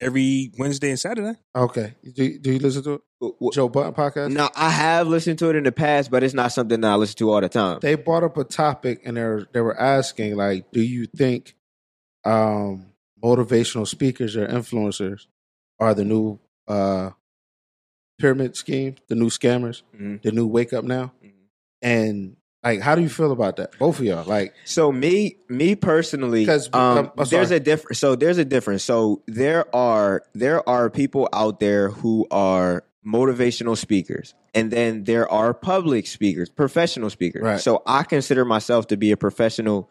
Every Wednesday and Saturday. Okay. Do, do you listen to it? w- w- Joe Budden podcast? now I have listened to it in the past, but it's not something that I listen to all the time. They brought up a topic and they were, they were asking like, do you think um, motivational speakers or influencers are the new uh, pyramid scheme, the new scammers, Mhm. the new wake up now? Mhm. And like, how do you feel about that? Both of y'all, like, So me, me personally, because um, there's a difference. So there's a difference. So there are there are people out there who are motivational speakers, and then there are public speakers, professional speakers. Right. So I consider myself to be a professional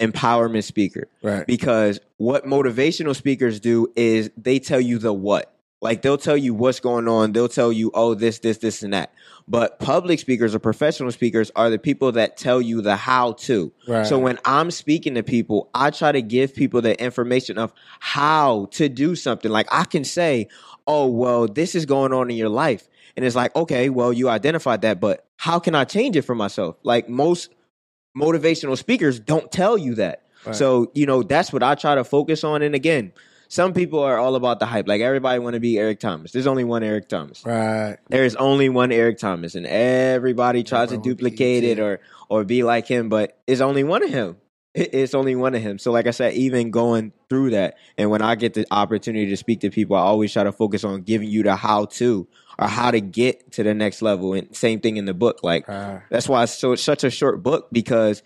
empowerment speaker right, because what motivational speakers do is they tell you the what. Like they'll tell you what's going on. They'll tell you, oh, this, this, this, and that. But public speakers or professional speakers are the people that tell you the how to. right. So when I'm speaking to people, I try to give people the information of how to do something. Like I can say, oh, well, this is going on in your life. And it's like, okay, well, you identified that, but how can I change it for myself? Like most motivational speakers don't tell you that. Right. So, you know, that's what I try to focus on. And again, some people are all about the hype. Like everybody want to be Eric Thomas. There's only one Eric Thomas. right. There is only one Eric Thomas, and everybody tries to Everyone duplicate it or or be like him, but it's only one of him. It's only one of him. So, like I said, even going through that, and when I get the opportunity to speak to people, I always try to focus on giving you the how to or how to get to the next level. And same thing in the book. Like right. that's why it's so it's such a short book because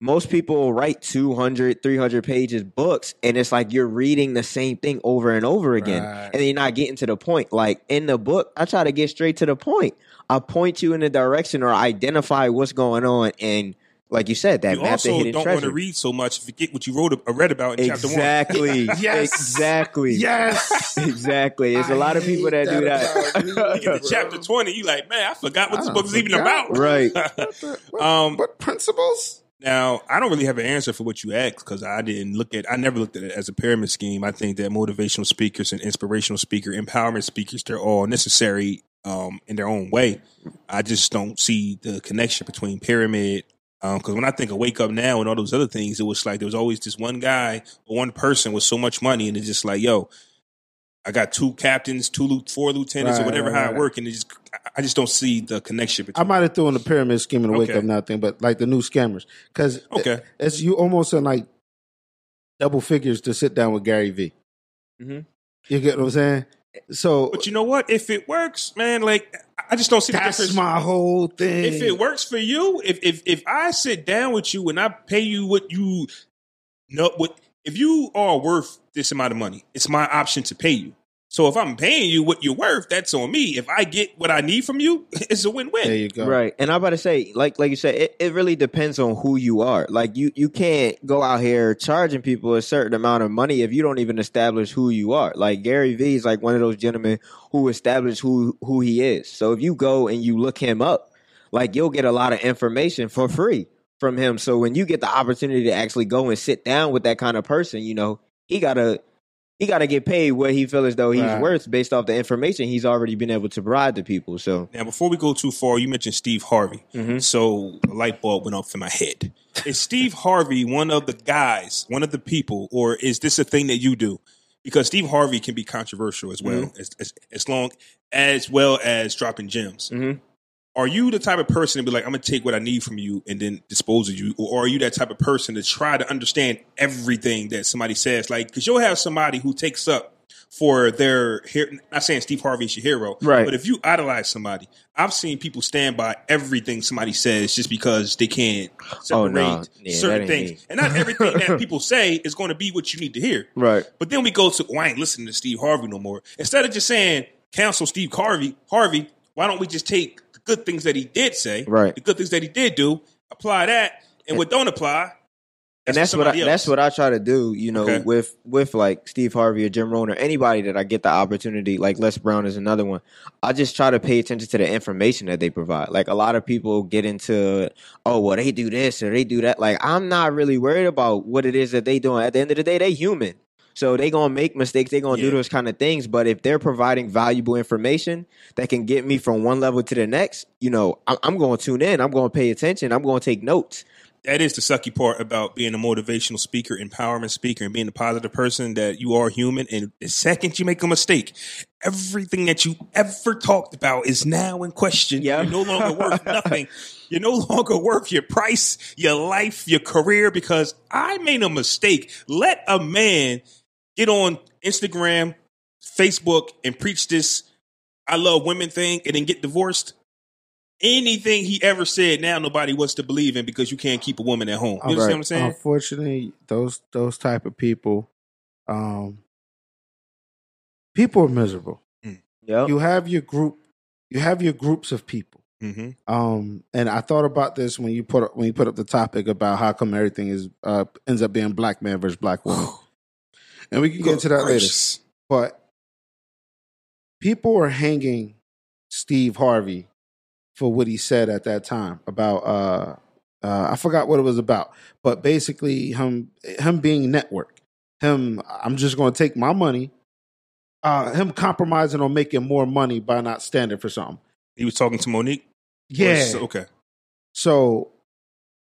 most people write 200 300 pages books and it's like you're reading the same thing over and over again Right. and you're not getting to the point like in the book i try to get straight to the point i point you in the direction or identify what's going on and like you said that you map the also hidden don't want to read so much. Forget what you wrote or read about in chapter one. exactly Yes. exactly Yes. exactly there's a I lot of people that, hate do that about You get to chapter twenty, you like, man, I forgot what this book is even about. right What, the- what, Um, what principles? Now, I don't really have an answer for what you asked because I didn't look at. I never looked at it as a pyramid scheme. I think that motivational speakers and inspirational speaker, empowerment speakers, they're all necessary um, in their own way. I just don't see the connection between pyramid. Because when I think of Wake Up Now and all those other things, it was like there was always this one guy or one person with so much money, and it's just like, yo, I got two captains, two, four lieutenants, or whatever right, how right. it work, and it just, I just don't see the connection I might have thrown the pyramid scheme in the wake Okay. up now thing, but like the new scammers, because Okay. it's you almost in like double figures to sit down with Gary V. Mhm. You get what I'm saying? So But you know what? If it works, man, like I just don't see the that's difference. my whole thing. if it works for you, if if if I sit down with you and I pay you what you know what if you are worth this amount of money, it's my option to pay you. So if I'm paying you what you're worth, that's on me. If I get what I need from you, it's a win-win. there you go. Right. And I'm about to say, like like you said, it, it really depends on who you are. Like you you can't go out here charging people a certain amount of money if you don't even establish who you are. Like Gary Vee is like one of those gentlemen who established who who he is. So if you go and you look him up, like you'll get a lot of information for free from him. So when you get the opportunity to actually go and sit down with that kind of person, you know, he got a he got to get paid what he feel as though he's Right. worth based off the information he's already been able to provide to people. So Now, before we go too far, you mentioned Steve Harvey. Mm-hmm. So a light bulb went off in my head. Is Steve Harvey one of the guys, one of the people, or is this a thing that you do? Because Steve Harvey can be controversial as well, Mm-hmm. as, as as long as well as dropping gems. Mhm. Are you the type of person to be like, I'm gonna take what I need from you and then dispose of you, or are you that type of person to try to understand everything that somebody says? Like, because you'll have somebody who takes up for their here. Not saying Steve Harvey's your hero, Right. But if you idolize somebody, I've seen people stand by everything somebody says just because they can't separate Oh, no. Yeah, certain things, me. and not everything that people say is going to be what you need to hear. right, But then we go to, well, I ain't listening to Steve Harvey no more. Instead of just saying cancel Steve Harvey, Harvey, why don't we just take good things that he did say, Right. the good things that he did do, apply that, and what don't apply, and that's what I, that's what I try to do. You know, Okay. with with like Steve Harvey or Jim Rohn or anybody that I get the opportunity, like Les Brown is another one. I just try to pay attention to the information that they provide. Like a lot of people get into, oh, well, they do this or they do that. Like I'm not really worried about what it is that they doing. At the end of the day, they human. So they gonna make mistakes. They gonna Yeah. do those kind of things. But if they're providing valuable information that can get me from one level to the next, you know, I'm, I'm going to tune in. I'm going to pay attention. I'm going to take notes. that is the sucky part about being a motivational speaker, empowerment speaker, and being a positive person that you are human. And the second you make a mistake, everything that you ever talked about is now in question. Yeah. You're no longer worth nothing. You're no longer worth your price, your life, your career, because I made a mistake. Let a man get on Instagram, Facebook, and preach this I love women thing and then get divorced. Anything he ever said now nobody wants to believe in because you can't keep a woman at home. You understand Right. what I'm saying? Unfortunately, those those type of people, um, people are miserable. Yep. You have your group, you have your groups of people. hmm Um, and I thought about this when you put up, when you put up the topic about how come everything is uh, ends up being black man versus black woman, and we can get into that later. But people are hanging Steve Harvey for what he said at that time about uh, uh, I forgot what it was about, but basically him him being network, him I'm just going to take my money, uh, him compromising on making more money by not standing for something. He was talking to Mo'Nique. Yeah. So- okay. So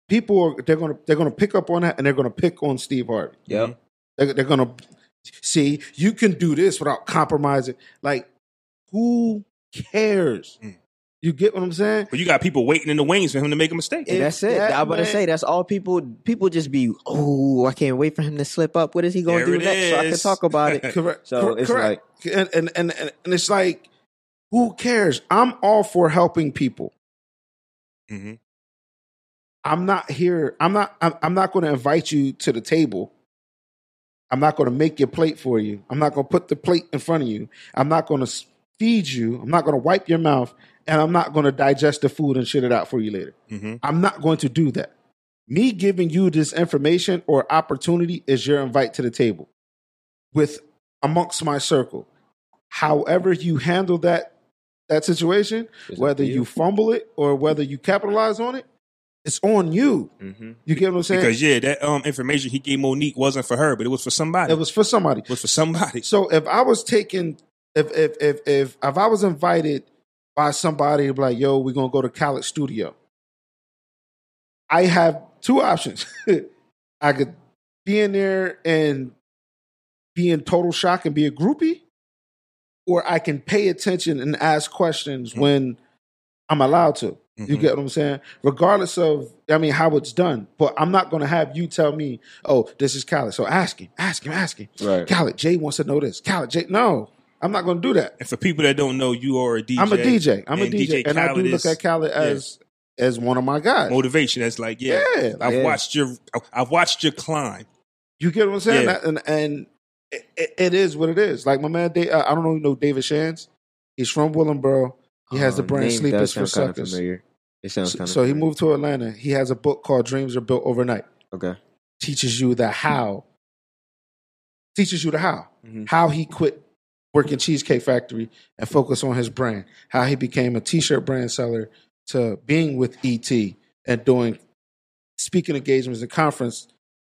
people are they're gonna they're gonna pick up on that and they're gonna pick on Steve Harvey. Yep. They're, they're gonna see you can do this without compromising. Like who cares? Mm. You get what I'm saying? But you got people waiting in the wings for him to make a mistake. If that's it. that I was about to say that's all people. People just be, oh, I can't wait for him to slip up. What is he going to There do it next? So I can talk about it. Correct. So Cor- it's correct. and, and and and and it's like, who cares? I'm all for helping people. hmm I'm not here. I'm not. I'm, I'm not going to invite you to the table. I'm not going to make your plate for you. I'm not going to put the plate in front of you. I'm not going to feed you. I'm not going to wipe your mouth, and I'm not going to digest the food and shit it out for you later. hmm I'm not going to do that. Me giving you this information or opportunity is your invite to the table with amongst my circle. However you handle that that situation, whether you. fumble it or whether you capitalize on it, it's on you. Mm-hmm. You get what I'm saying? Because yeah, that um information he gave Mo'Nique wasn't for her, but it was for somebody. it was for somebody. It was for somebody. So if I was taking, if if if if if I was invited by somebody to be like, "Yo, we're gonna go to Khaled Studio," I have two options. I could be in there and be in total shock and be a groupie, or I can pay attention and ask questions Mhm. when I'm allowed to. You Mhm. get what I'm saying? Regardless of, I mean, how it's done. But I'm not going to have you tell me, oh, this is Khaled. So ask him, ask him, ask him. Right. Khaled, Jay wants to know this. Khaled, Jay, no, I'm not going to do that. And for people that don't know, you are a DJ. I'm a DJ. I'm a DJ. DJ and I do look is- at Khaled as as one of my guys. motivation. That's like yeah, Yeah, I've Yeah. watched your I've watched your climb. You get what I'm saying? Yeah. That- and and it, it- it is what it is. Like my man, Da- uh, I don't know you know David Shands. He's from Willingboro. He has the brand name Sleepers does for sound kinda Suckers. It sounds So, kind of so he moved to Atlanta. He has a book called Dreams Are Built Overnight. Okay. Teaches you the how. Teaches you the how. Mhm. How he quit working Cheesecake Factory and focus on his brand. How he became a T-shirt brand seller to being with ET and doing speaking engagements and conference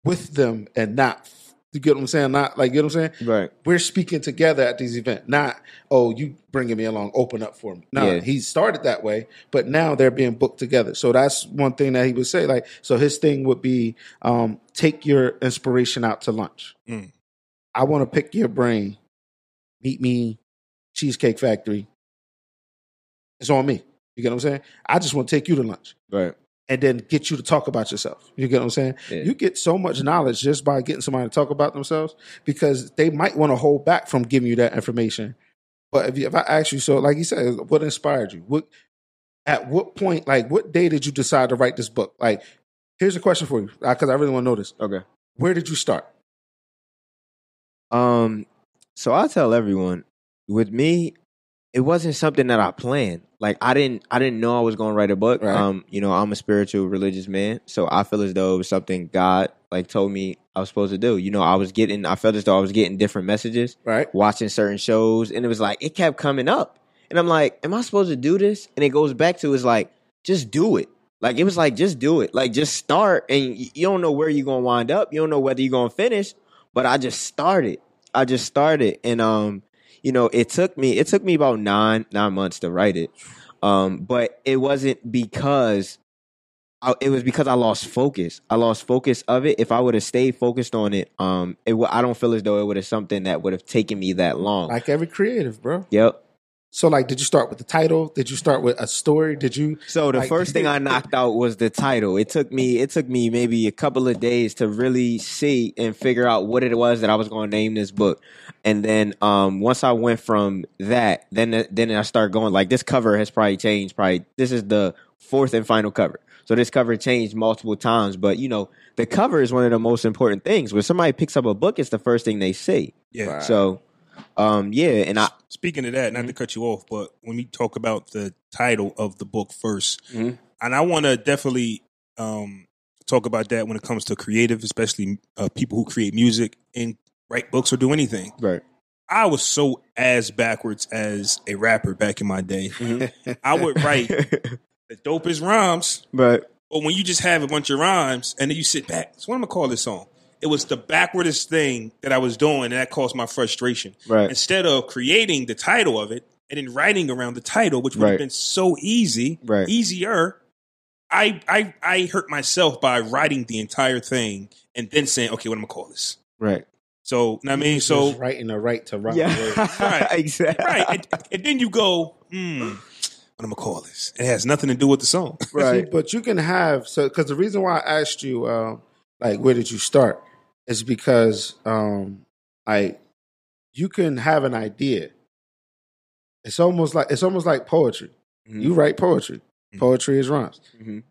with them and not You get what I'm saying? Not like you know what I'm saying. Right. We're speaking together at these events. Not oh, you bringing me along, open up for me. No, Yeah. he started that way, but now they're being booked together. So that's one thing that he would say. Like, so his thing would be um, take your inspiration out to lunch. Mm. I want to pick your brain. Meet me, Cheesecake Factory. It's on me. You get what I'm saying? I just want to take you to lunch Right. And then get you to talk about yourself. You get what I'm saying? Yeah. You get so much knowledge just by getting somebody to talk about themselves because they might want to hold back from giving you that information. But if, you, if I ask you, so like you said, what inspired you? What at what point, like what day did you decide to write this book? Like, here's a question for you because I really want to know this. Okay. Where did you start? Um, so I tell everyone, with me, it wasn't something that I planned. Like I didn't, I didn't know I was going to write a book. Right. Um, you know, I'm a spiritual, religious man, so I feel as though it was something God like told me I was supposed to do. You know, I was getting, I felt as though I was getting different messages, Right? watching certain shows, and it was like it kept coming up, and I'm like, am I supposed to do this? And it goes back to it's like, just do it. Like it was like, just do it. Like just start, and you don't know where you're gonna wind up. You don't know whether you're gonna finish. But I just started. I just started, and um, you know, it took me it took me about nine nine months to write it. Um, but it wasn't because I, it was because I lost focus. I lost focus of it. If I would have stayed focused on it, um, it w- I don't feel as though it would have something that would have taken me that long. Like every creative, bro. yep. So, like, did you start with the title? Did you start with a story? Did you? So the Like- first thing I knocked out was the title. It took me it took me maybe a couple of days to really see and figure out what it was that I was going to name this book. And then um once I went from that, then then I started going like this cover has probably changed probably this is the fourth and final cover. So this cover changed multiple times, but you know, the cover is one of the most important things. When somebody picks up a book, it's the first thing they see. Yeah. So um yeah, and I Speaking of that, not to cut you off, but when we talk about the title of the book 1st Mhm. and I want to definitely um, talk about that when it comes to creative, especially uh, people who create music and write books or do anything. right. I was so as backwards as a rapper back in my day. I would write the dopest rhymes, but but when you just have a bunch of rhymes and then you sit back, so what am I gonna call this song? It was the backwardest thing that I was doing, and that caused my frustration. Right. Instead of creating the title of it and then writing around the title, which would Right. have been so easy, Right. easier, I, I I hurt myself by writing the entire thing and then saying, okay, what am I gonna call this? right. So, know what I mean, so Just writing the right to write. Yeah. Right. exactly. right, and, and then you go, hmm, what am I gonna call this? It has nothing to do with the song. See, but you can have so because the reason why I asked you, uh, like, where did you start, is because, um, like, you can have an idea. It's almost like it's almost like poetry. Mhm. You write poetry. Mhm. Poetry is rhymes. Mhm.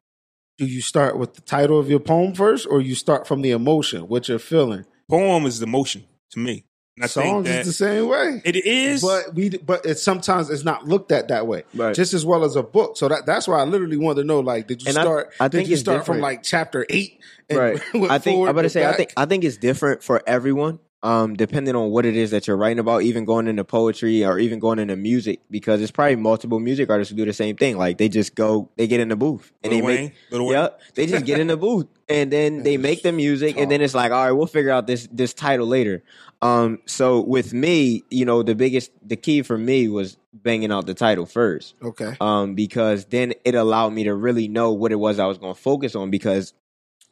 Do you start with the title of your poem first, or you start from the emotion, what you're feeling? Poem is the motion to me. And I think Songs that is the same way. it is, But we, but it's sometimes it's not looked at that way, Right. just as well as a book. So that that's why I literally wanted to know, like, did you And start? I did think you it's start from like chapter eight? and right. I think I'm about to and say I think I think it's different for everyone. Um, depending on what it is that you're writing about, even going into poetry or even going into music, because it's probably multiple music artists who do the same thing. Like they just go, they get in the booth and Lil they Wayne, make, Lil Wayne. yep, they just get in the booth and then they make the music and then it's like, all right, we'll figure out this this title later. Um, so with me, you know, the biggest, the key for me was banging out the title first. Okay. um, because then it allowed me to really know what it was I was going to focus on. Because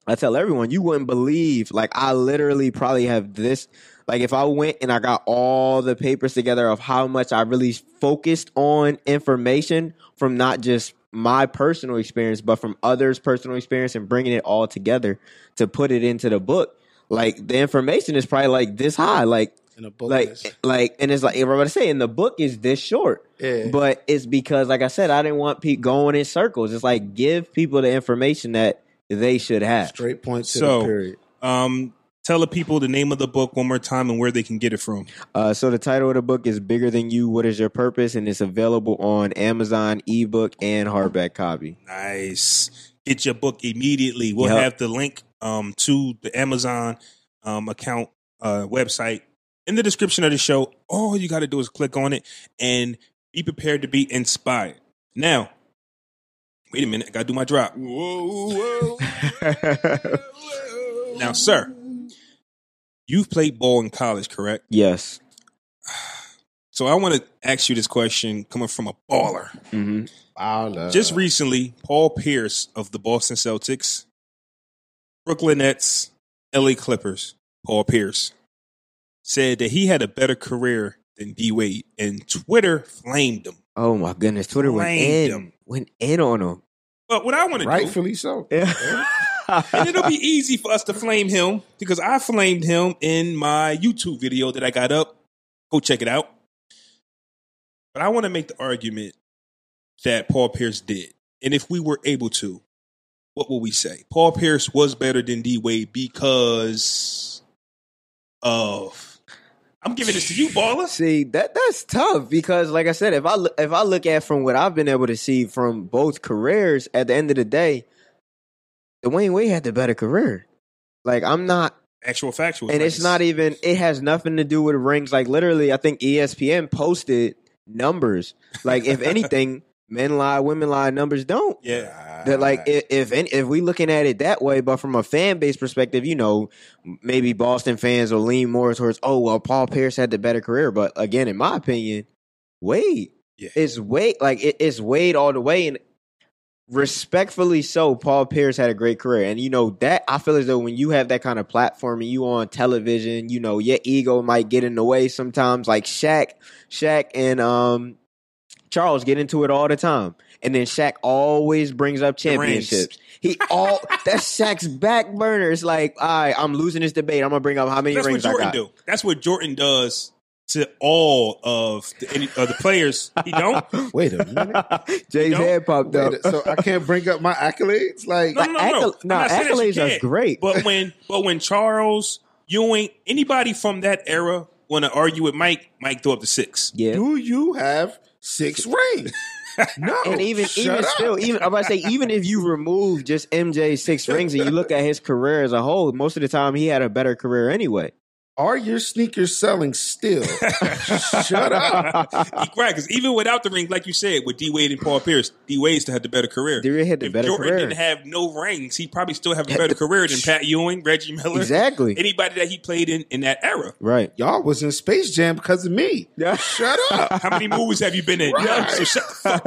I tell everyone, you wouldn't believe, like, I literally probably have this. Like, if I went and I got all the papers together of how much I really focused on information from not just my personal experience, but from others' personal experience and bringing it all together to put it into the book. Like, the information is probably like this high. Like, In a book, like, is- like, and it's like, to say, and the book is this short. Yeah. But it's because, like I said, I didn't want people going in circles. It's like give people the information that they should have. straight point to So- the period. Um, tell the people the name of the book one more time and where they can get it from. Uh, so the title of the book is "Bigger Than You: What Is Your Purpose?" and it's available on Amazon ebook and hardback copy. Nice. Get your book immediately. We'll Yep. have the link um, to the Amazon um, account uh, website in the description of the show. All you got to do is click on it and be prepared to be inspired. Now, wait a minute. I got to do my drop. Whoa, whoa. now, sir, You've played ball in college, correct? Yes. So I want to ask you this question coming from a baller. hmm Baller. Just recently, Paul Pierce of the Boston Celtics, Brooklyn Nets, LA Clippers, Paul Pierce, said that he had a better career than D Wade, and Twitter flamed him. Oh my goodness, Twitter went Flamed in, him. Went in on him. But what I want to do, rightfully so. Yeah. and it'll be easy for us to flame him because I flamed him in my YouTube video that I got up. Go check it out. But I want to make the argument that Paul Pierce did. And if we were able to, what will we say? Paul Pierce was better than D Wade because of. I'm giving this to you, baller. See that that's tough because, like I said, if I look, if I look at from what I've been able to see from both careers, at the end of the day, Dwyane Wade had the better career. Like I'm not, Actual factual. and it's not even. It has nothing to do with rings. Like literally, I think ESPN posted numbers. Like if anything, men lie, women lie, numbers don't. Yeah. That like if if, any, if we looking at it that way, but from a fan base perspective, you know, maybe Boston fans will lean more towards, oh well, Paul Pierce had the better career. But again, in my opinion, Wade Yeah. is Wade like it, it's Wade all the way, and respectfully so, Paul Pierce had a great career, and you know that I feel as though when you have that kind of platform and you on television, you know your ego might get in the way sometimes. Like Shaq, Shaq and um Charles get into it all the time. And then Shaq always brings up championships. He all that's Shaq's back burner. It's like, all right, I'm losing this debate. I'm gonna bring up how many That's what rings I Jordan got. do. That's what Jordan does to all of the, any, of the players. He don't. Wait a minute. Jay's You head popped up. Wait so I can't bring up my accolades? Like, No, no, no, no. Accal- no, not saying that you accolades are great. But when but when Charles Ewing, anybody from that era want to argue with Mike, Mike throw up the six. yeah. do you have six rings? No. And even even up. still, even I'm about to say, even if you remove just MJ's six rings and you look at his career as a whole, most of the time he had a better career anyway. Are your sneakers selling still? Shut up. right, because even without the ring, like you said, with D Wade and Paul Pierce, D Wade still had the better career. D Wade had the if better Jordan career. didn't have no rings, he probably still have a better career than Pat Ewing, Reggie Miller, Exactly. anybody that he played in in that era. Right. Y'all was in Space Jam because of me. Yeah. Shut up. How many movies have you been in? Right. So shut the fuck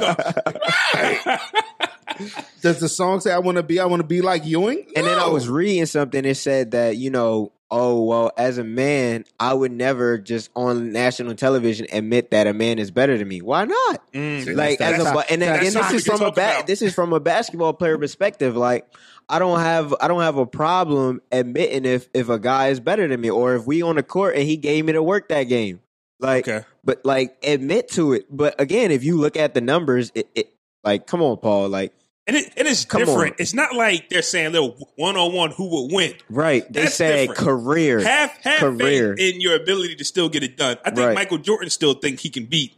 up. Does the song say I want to be? I want to be like Ewing? And then I was reading something that said that, you know, oh, well, as a man, I would never just on national television admit that a man is better than me. Why not? Mm. Like as a and again, this is from a ba- this is from a basketball player perspective. Like I don't have I don't have a problem admitting if if a guy is better than me or if we on the court and he gave me to work that game. Like Okay. but like admit to it. But again, if you look at the numbers, it, it like come on, Paul, like And it, and it's Come different. on. It's not like they're saying little one on one who will win. right. They That's said different. career. Have have Career. faith in your ability to still get it done. I think Right. Michael Jordan still think he can beat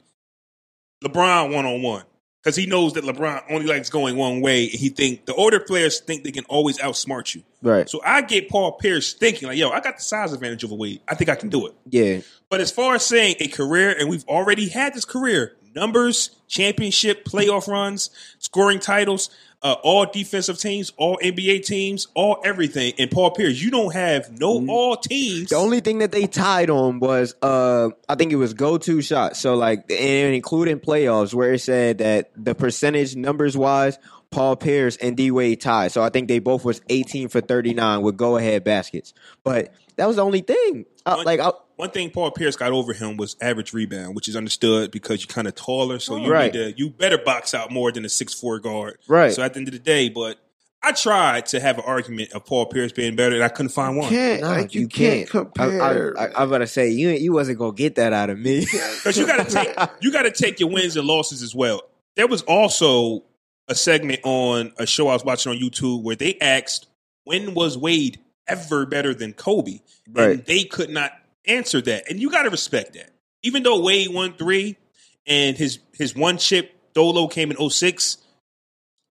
LeBron one on one because he knows that LeBron only likes going one way. And he think the older players think they can always outsmart you. right. So I get Paul Pierce thinking like, yo, I got the size advantage over Wade. I think I can do it. Yeah. But as far as saying a career, and we've already had this career, numbers, championship, playoff runs, scoring titles, uh, all defensive teams, all NBA teams, all everything. And Paul Pierce, you don't have no all teams. The only thing that they tied on was uh I think it was go to shot. So like and including playoffs where it said that the percentage numbers wise, Paul Pierce and D Wade tied. So I think they both was 18 for 39 with go ahead baskets. But that was the only thing. Uh, One- like I, One thing Paul Pierce got over him was average rebound, which is understood because you're kind of taller, so you Right. need to you better box out more than a six four guard. Right. So at the end of the day, but I tried to have an argument of Paul Pierce being better, and I couldn't find one. can't. nah, like, you, you can't, can't. I, compare. I, I, I'm about to say you you wasn't gonna get that out of me. Because you got to take you got to take your wins and losses as well. There was also a segment on a show I was watching on YouTube where they asked when was Wade ever better than Kobe, and they could not answer that. And you got to respect that. Even though Wade won three, and his his one chip Dolo came in 06,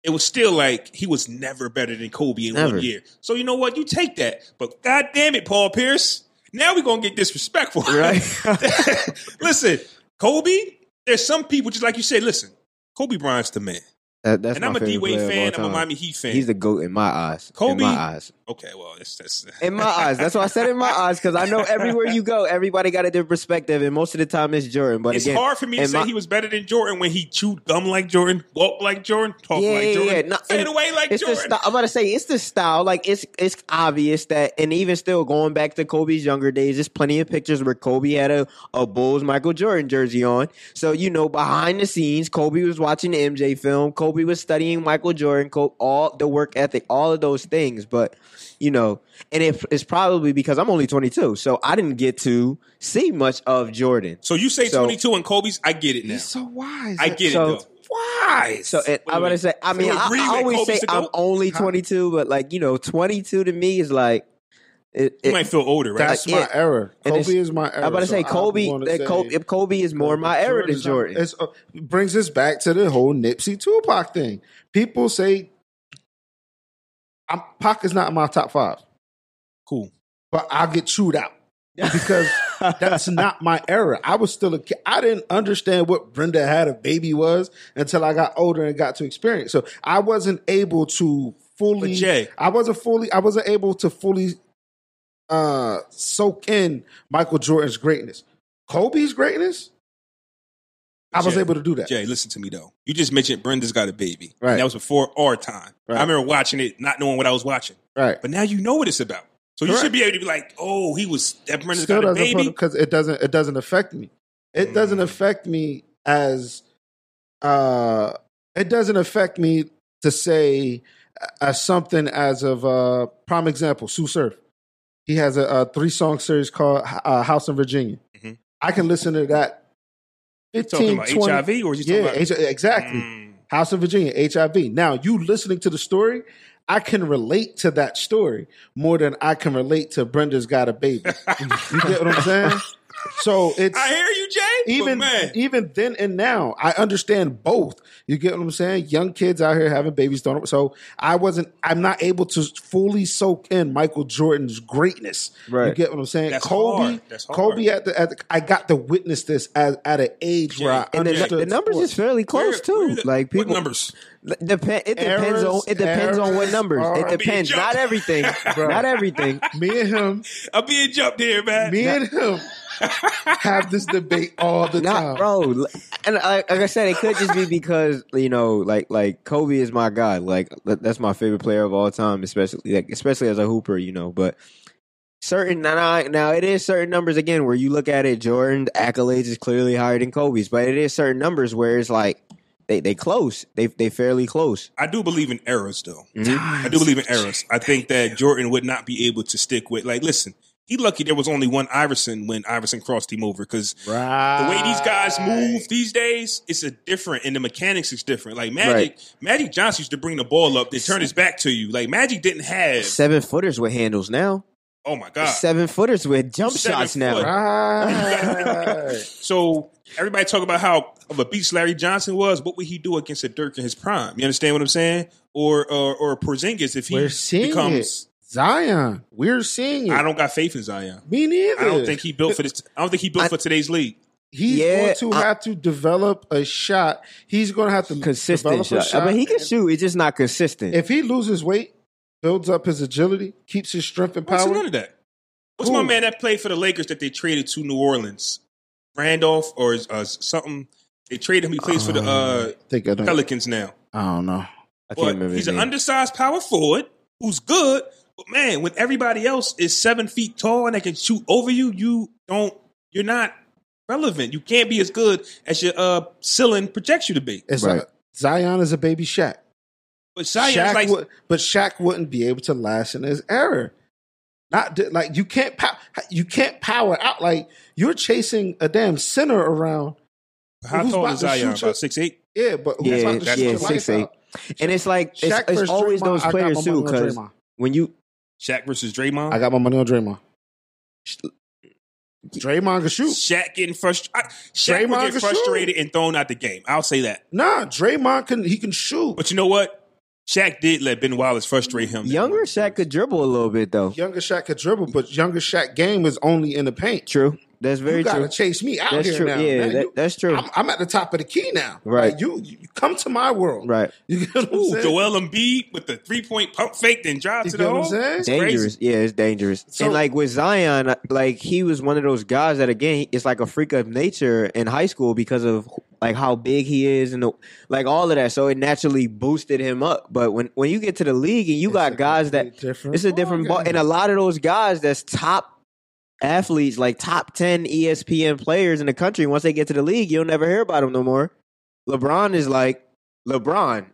it was still like he was never better than Kobe in Never. one year. So you know what? You take that. But god damn it, Paul Pierce. Now we're gonna get disrespectful. Right. listen, Kobe, there's some people just like you said, listen, Kobe Bryant's the man. That- that's and I'm a favorite Wade fan, I'm a. Miami Heat fan. He's the goat in my eyes. Kobe- in my eyes. Okay, well, it's that's In my eyes, that's why I said in my eyes because I know everywhere you go, everybody got a different perspective, and most of the time it's Jordan. But it's again, hard for me to say my- he was better than Jordan when he chewed gum like Jordan, walked like Jordan, talked Yeah, like Jordan, yeah. No, and away like it's the Jordan. style. I'm about to say it's the style. Like it's it's obvious that, and even still going back to Kobe's younger days, there's plenty of pictures where Kobe had a, a Bulls Michael Jordan jersey on. So you know, behind the scenes, Kobe was watching the MJ film. Kobe was studying Michael Jordan, Co- all the work ethic, all of those things. But you know, and it, it's probably because I'm only 22, so I didn't get to see much of Jordan. So you say So- 22 and Kobe's, I get it now. He's so wise. I get So- it though. Why? So it, I'm gonna say, I mean, I, I always say I'm only 22, but like you know, 22 to me is like it. You might feel older, right? That's yeah. my era. And Kobe is my era. I'm about to say I'm Kobe. gonna that say Kobe, if Kobe is more my error than Jordan's not- Jordan. It's, uh, brings us back to the whole Nipsey Tupac thing. People say I'm, Pac is not in my top five, cool. but I'll get chewed out because that's not my era. I was still a kid. I didn't understand what Brenda had a baby was until I got older and got to experience. So I wasn't able to fully. But Jay- I wasn't fully. I wasn't able to fully uh soak in Michael Jordan's greatness. Kobe's greatness. I was Jay, able to do that. Jay, listen to me though. You just mentioned Brenda's got a baby. Right. And that was before our time. Right. I remember watching it, not knowing what I was watching. Right. But now you know what it's about. So you should be able to be like, oh, he was that Brenda's Still got a baby. because it doesn't it doesn't affect me. It doesn't Mm. affect me as uh it doesn't affect me to say as something as of uh prime example, Sue Surf. He has a, a three song series called uh, House in Virginia. Mhm. I can listen to that 15, talking about 20 HIV or is he yeah, talking about exactly. Mm. House of Virginia, HIV. Now, you listening to the story, I can relate to that story more than I can relate to Brenda's got a baby. you get what I'm saying? So it's I hear you, Jay. even man, even then and now, I understand both. You get what I'm saying? Young kids out here having babies don't. So I wasn't. I'm not able to fully soak in Michael Jordan's greatness. Right. You get what I'm saying? That's Kobe, hard. That's hard. Kobe at the, at the. I got to witness this at, at an age where I Jay, and the, understood the numbers sports. is fairly close where- too. where the- like people, what numbers? Depend. It depends Errors, on. It depends on what numbers. are- It depends. Not everything. Bro. Not everything. Me and him, I'm being jumped here, man. me and him have this debate all the time. Bro. And like, like I said, it could just be because you know, like like Kobe is my guy. Like that's my favorite player of all time, especially like especially as a hooper. You know, but certain now now it is certain numbers again where you look at it. Jordan accolades is clearly higher than Kobe's, but it is certain numbers where it's like they they close. They they fairly close. I do believe in errors, though. Mhm. I do believe in errors. I think that Jordan would not be able to stick with. Like, listen, he lucky there was only one Iverson when Iverson crossed him over because Right. the way these guys move these days, it's a different, and the mechanics is different. Like Magic, Magic Johnson used to bring the ball up, they turn his back to you. Like Magic didn't have. Seven footers with handles now. Oh my god! Seven footers with jump Seven shots now. Right. So everybody talk about how of a beast Larry Johnson was. What would he do against a Dirk in his prime? You understand what I'm saying? Or or, or Porzingis if he We're seeing becomes. it. Zion. We're seeing it. I don't got faith in Zion. Me neither. I don't think he built for this. I don't think he built I- for today's league. He's Yeah, going to I- have to develop a shot. He's going to have to Consistent develop a shot. I mean, he can shoot. It's just not consistent. If he loses weight, builds up his agility, keeps his strength and What's power. none of that? What's Who? my man that played for the Lakers that they traded to New Orleans? Randolph or uh, something? They traded him. He plays for the uh, I think I. Pelicans now. I don't know. I can't remember. he's an name. undersized power forward who's good. But man, when everybody else is seven feet tall and they can shoot over you, you don't. You're not relevant. You can't be as good as your uh, ceiling projects you to be. It's Right. like Zion is a baby Shaq. But Zion's Shaq like would, but Shaq wouldn't be able to last in his error. Not like you can't pow- you can't power out like you're chasing a damn center around. how who's tall is to Zion? shoot you- About six eight. Yeah, but who's Yeah, about to that's shoot your what- six, eight. out? and it's like it's, Shaq it's versus always Draymond, those I got players my too. money on Because Draymond. when you Shaq versus Draymond. I got my money on Draymond. Draymond can shoot. Shaq getting frustrated. Shaq Draymond get frustrated and thrown out the game. I'll say that. Nah, Draymond can he can shoot. But you know what? Shaq did let Ben Wallace frustrate him. younger Shaq could dribble a little bit though. Younger Shaq could dribble, but younger Shaq game is only in the paint. True. That's very you gotta true. chase me out That's here true. now. Yeah, man. that- You- that's true. I'm, I'm at the top of the key now. Right. Like, you, you come to my world. Right. You get what I'm Ooh, saying? Joel Embiid with the three point pump fake, then drive You to get the what I'm hole. It's dangerous. crazy. Yeah, it's dangerous. So- and like with Zion, like he was one of those guys that again, it's like a freak of nature in high school because of like how big he is and the, like all of that. So it naturally boosted him up. But when when you get to the league and you got guys that different it's a different ball, ballgame. and a lot of those guys that's top athletes, like top ten E ESPN players in the country, once they get to the league, you'll never hear about them no more. LeBron is like LeBron,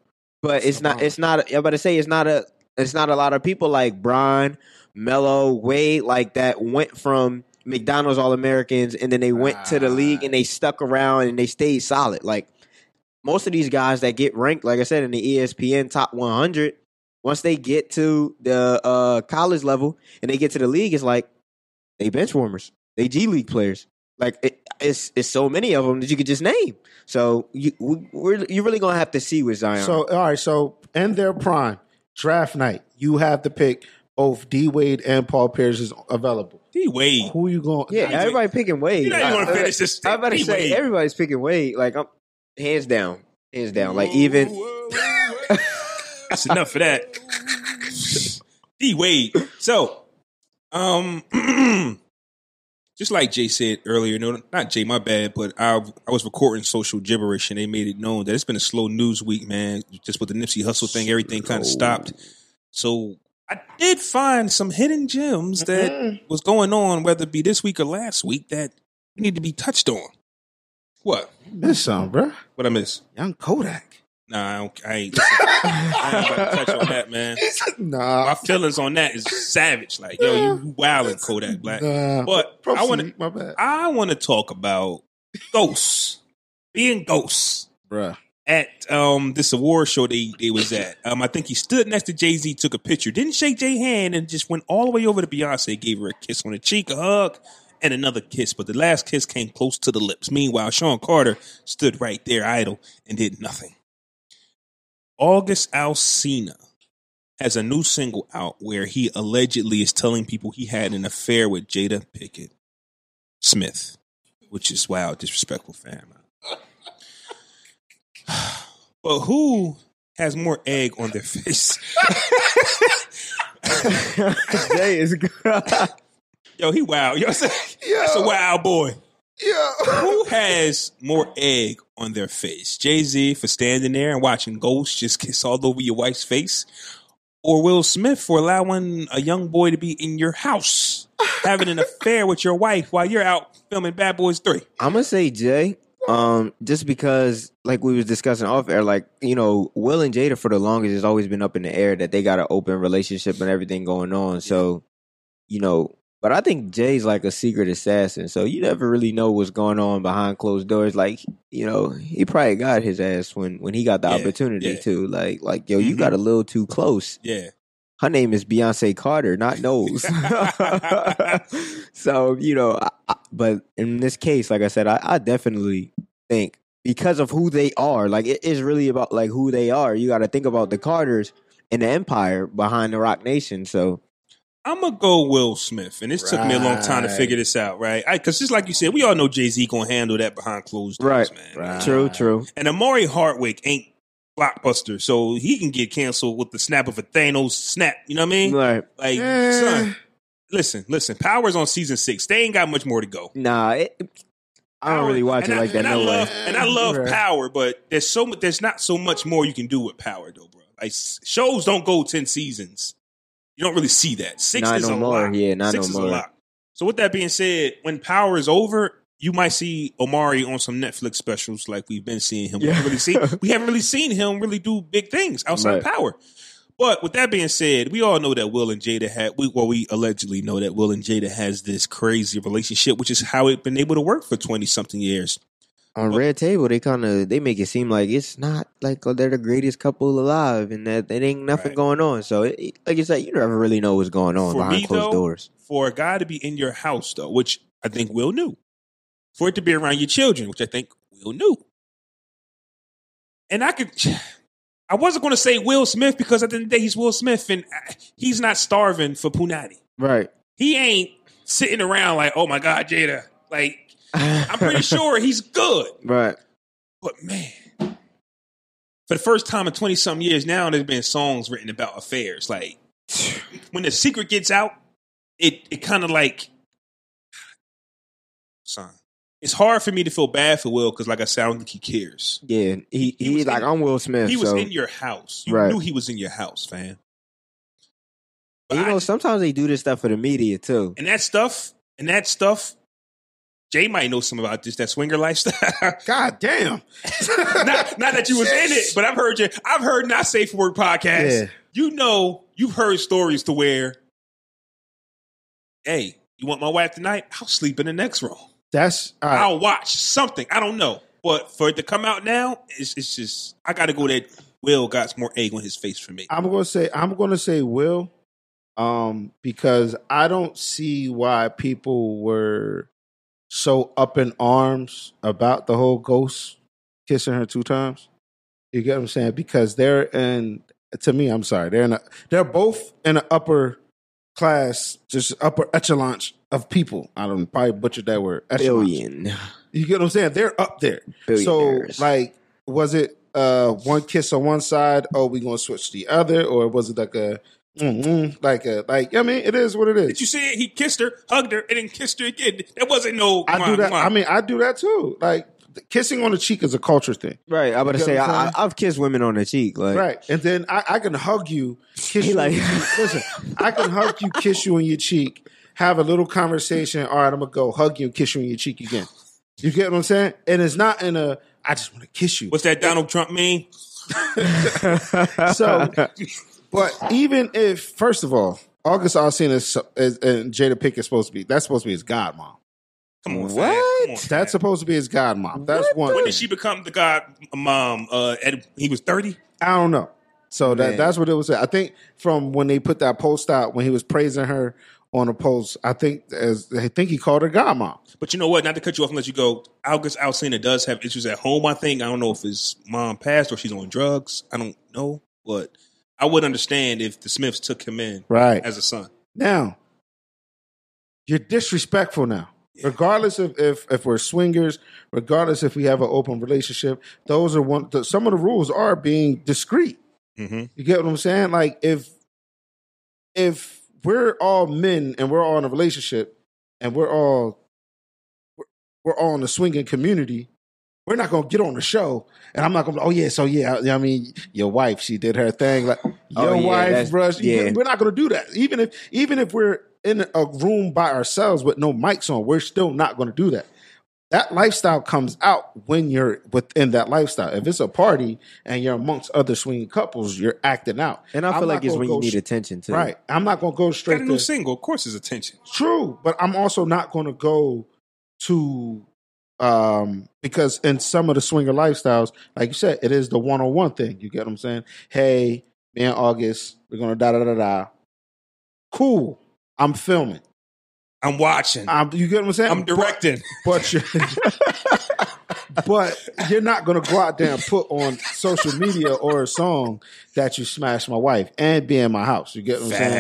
but it's not. It's not. I'm about to say it's not a. It's not a lot of people like Bron, Melo, Wade, like that went from McDonald's All Americans and then they went to the league and they stuck around and they stayed solid. Like most of these guys that get ranked, like I said, in the ESPN top 100, once they get to the uh, college level and they get to the league, it's like they bench warmers, they G League players. Like it, it's it's so many of them that you could just name. So you we- we're, you're really gonna have to see with Zion. So all right, so in their prime draft night, you have to pick both D Wade and Paul Pierce is available. D Wade. Who you going? yeah, everybody picking Wade. You're not even gonna I- finish this. I'm about to D say Wade. everybody's picking Wade. Like I'm hands down, hands down. Like even That's enough for that. D Wade. So, um, just like Jay said earlier, no, not Jay, my bad, but I I was recording social gibberish and they made it known that it's been a slow news week, man. Just with the Nipsey Hussle thing, everything kind of stopped. So I did find some hidden gems that was going on, whether it be this week or last week, that need to be touched on. What? Miss some, bro. What I miss? Young Kodak. Nah, I, don't, I ain't. I ain't about to touch on that, man. Nah, my feelings on that is savage. Like, yo, you wildin' Kodak Black. Nah. But I want to, I want to talk about ghosts, being ghosts bruh. at um this award show they they was at. Um, I think he stood next to Jay Z, took a picture, didn't shake Jay hand, and just went all the way over to Beyonce, gave her a kiss on the cheek, a hug, and another kiss. But the last kiss came close to the lips. Meanwhile, Shawn Carter stood right there, idle, and did nothing. August Alsina has a new single out where he allegedly is telling people he had an affair with Jada Pinkett Smith, which is wow, disrespectful, fam. But who has more egg on their face? Jay is good. Yo, he wild. Yo, that's a, that's a wild boy. Yeah. Who has more egg on their face? Jay Z for standing there and watching ghosts just kiss all over your wife's face? Or Will Smith for allowing a young boy to be in your house having an affair with your wife while you're out filming Bad Boys 3? I'm gonna say Jay. Um, just because, like we was discussing off air, like you know, Will and Jada for the longest has always been up in the air that they got an open relationship and everything going on. So, you know, but I think Jay's like a secret assassin, so you never really know what's going on behind closed doors. Like, you know, he probably got his ass when when he got the Yeah, opportunity yeah. to. Like, like yo, you Mhm. got a little too close. Yeah. Her name is Beyonce Carter, not Knowles. so you know, I, I, but in this case, like I said, I, I definitely think because of who they are, like it is really about like who they are. You got to think about the Carters and the empire behind the Roc Nation. So I'm gonna go Will Smith, and this took me a long time to figure this out, right? Because just like you said, we all know Jay Z gonna handle that behind closed doors, Right. man. Right. true, true. And Omari Hardwick ain't blockbuster, so he can get canceled with the snap of a Thanos snap. You know what I mean? Right? Like, Eh. son, listen, listen. Power's on season six. They ain't got much more to go. Nah, it, I don't really watch and it I- like that. And I No way. love, and I love Right. Power, but there's so much. There's not so much more you can do with Power, though, bro. Like shows don't go ten seasons. You don't really see that. Six Not is no a more. lot. Yeah, not Six no is more. a lot. So with that being said, when Power is over, you might see Omari on some Netflix specials like we've been seeing him. We Yeah. haven't really seen we haven't really seen him really do big things outside Right. Power. But with that being said, we all know that Will and Jada had we well we allegedly know that Will and Jada has this crazy relationship, which is how it been able to work for twenty something years. On Red Table, they kind of they make it seem like it's not like oh, they're the greatest couple alive, and that there ain't nothing Right. going on. So, it, it- like you said, you never really know what's going on For behind me, closed though, doors. For a guy to be in your house though, which I think Will knew. For it to be around your children, which I think Will knew. And I could I wasn't going to say Will Smith because at the end of the day he's Will Smith and uh, he's not starving for Punani. Right. He ain't sitting around like, "Oh my god, Jada, Like, I'm pretty sure he's good. Right. But man, for the first time in 20 some years now, there's been songs written about affairs. Like, when the secret gets out, it, it kind of like, son, it's hard for me to feel bad for Will because, like I said, I don't think he cares. Yeah. He, He he, like in- I'm Will Smith. He was so, in your house. You Right. knew he was in your house, fam. But you know, sometimes they do this stuff for the media too. and that stuff, and that stuff, Jay might know some about this, that swinger lifestyle. God damn. not, not that you was in it, but I've heard you. I've heard not safe for work podcast. Yeah. You know, you've heard stories to where, hey, you want my wife tonight? I'll sleep in the next room. That's right. I'll watch something. I don't know, but for it to come out now, it's, it's just I got to go that Will got some more egg on his face for me. I'm gonna say I'm gonna say Will, um, because I don't see why people were so up in arms about the whole Ghost kissing her two times. You get what I'm saying? Because they're in to me, I'm sorry, they're in a they're both in an upper class, just upper echelon of people. I don't probably butchered that word. Echelon. Billion. You get what I'm saying? They're up there. So like was it uh one kiss on one side, oh we gonna switch to the other, or was it like a mm, mm, like a like I mean it is what it is. Did you see it? He kissed her, hugged her, and then kissed her again. There wasn't no. I do that. I mean I do that too. Like kissing on the cheek is a culture thing. Right. I'm about to say I'm I, saying? I, I've kissed women on the cheek. Like Right. And then I, I can hug you, kiss He you. like- on your cheek. Listen, I can hug you, kiss you on your cheek, have a little conversation. All right, I'm gonna go hug you and kiss you on your cheek again. You get what I'm saying? And it's not in a I just want to kiss you. What's that Donald Trump mean? So, but even if, first of all, August Alsina is, is and Jada Pinkett supposed to be that's supposed to be his godmom. Come on. What? Come on, fam. That's supposed to be his godmom. That's one. when did she become the god mom? Uh, at, he was thirty. I don't know. So that Man. that's what it was. I think from when they put that post out when he was praising her on a post, I think as I think he called her godmom. But you know what? Not to cut you off and let you go. August Alsina does have issues at home. I think I don't know if his mom passed or she's on drugs. I don't know, but I would understand if the Smiths took him in Right as a son. now, you're disrespectful now. Regardless of if if we're swingers, regardless if we have an open relationship, those are one. The, some of the rules are being discreet. Mm-hmm. You get what I'm saying? Like if if we're all men and we're all in a relationship and we're all we're, we're all in a swinging community, we're not gonna get on the show and I'm not gonna. Oh yeah, so yeah, I, I mean, your wife, she did her thing. Like oh, your Oh, yeah, wife, that's- bruh, she- yeah. we're not gonna do that. Even if even if we're in a room by ourselves with no mics on, we're still not gonna do that. That lifestyle comes out when you're within that lifestyle. If it's a party and you're amongst other swinging couples, you're acting out. and I I'm feel like it's gonna when you need sh- attention too. Right. I'm not going to go Got straight a new to single. Of course, his attention. true, but I'm also not going to go to um because in some of the swinger lifestyles, like you said, it is the one on one thing. You get what I'm saying? Hey, me and August, we're gonna da da da da. Cool. I'm filming. I'm watching. I'm, you get what I'm saying? I'm directing. But, but but you're not gonna go out there and put on social media or a song that you smashed my wife and be in my house. You get what I'm saying?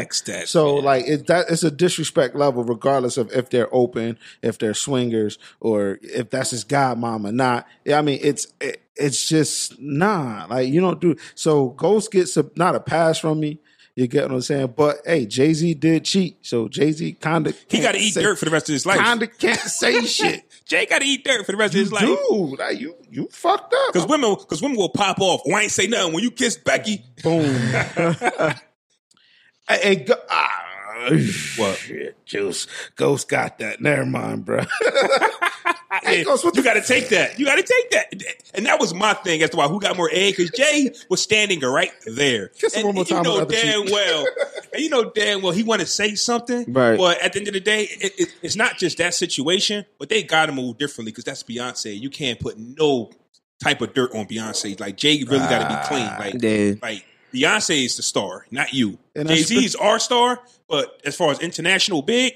So man. like it, that it's a disrespect level, regardless of if they're open, if they're swingers, or if that's his godmom or not. Yeah, I mean, it's it, it's just nah. Like you don't do. So Ghost gets a, not a pass from me. You get what I'm saying? But hey, Jay Z did cheat, so Jay Z kind of he got to eat dirt for the rest of his life. Kind of can't say shit. Jay got to eat dirt for the rest of You his life. Dude, like you you fucked up. Because women, because women will pop off. Oh, I ain't say nothing when you kiss Becky. boom. hey, hey, go, ah, What? Shit, Juice. Ghost got that. Never mind, bro. Hey, Hey, Ghost, what you got to take that. You got to take that. And that was my thing as to why who got more egg because Jay was standing right there. Kiss him and one more time You know on damn cheek. well. and you know damn well he want to say something. Right. But at the end of the day, it, it, it's not just that situation, but they got to move differently because that's Beyonce. You can't put no type of dirt on Beyonce. Like Jay really got to be clean. Like ah. Yeah. like Beyonce is the star, not you. And Jay that's Z is our star, but as far as international big,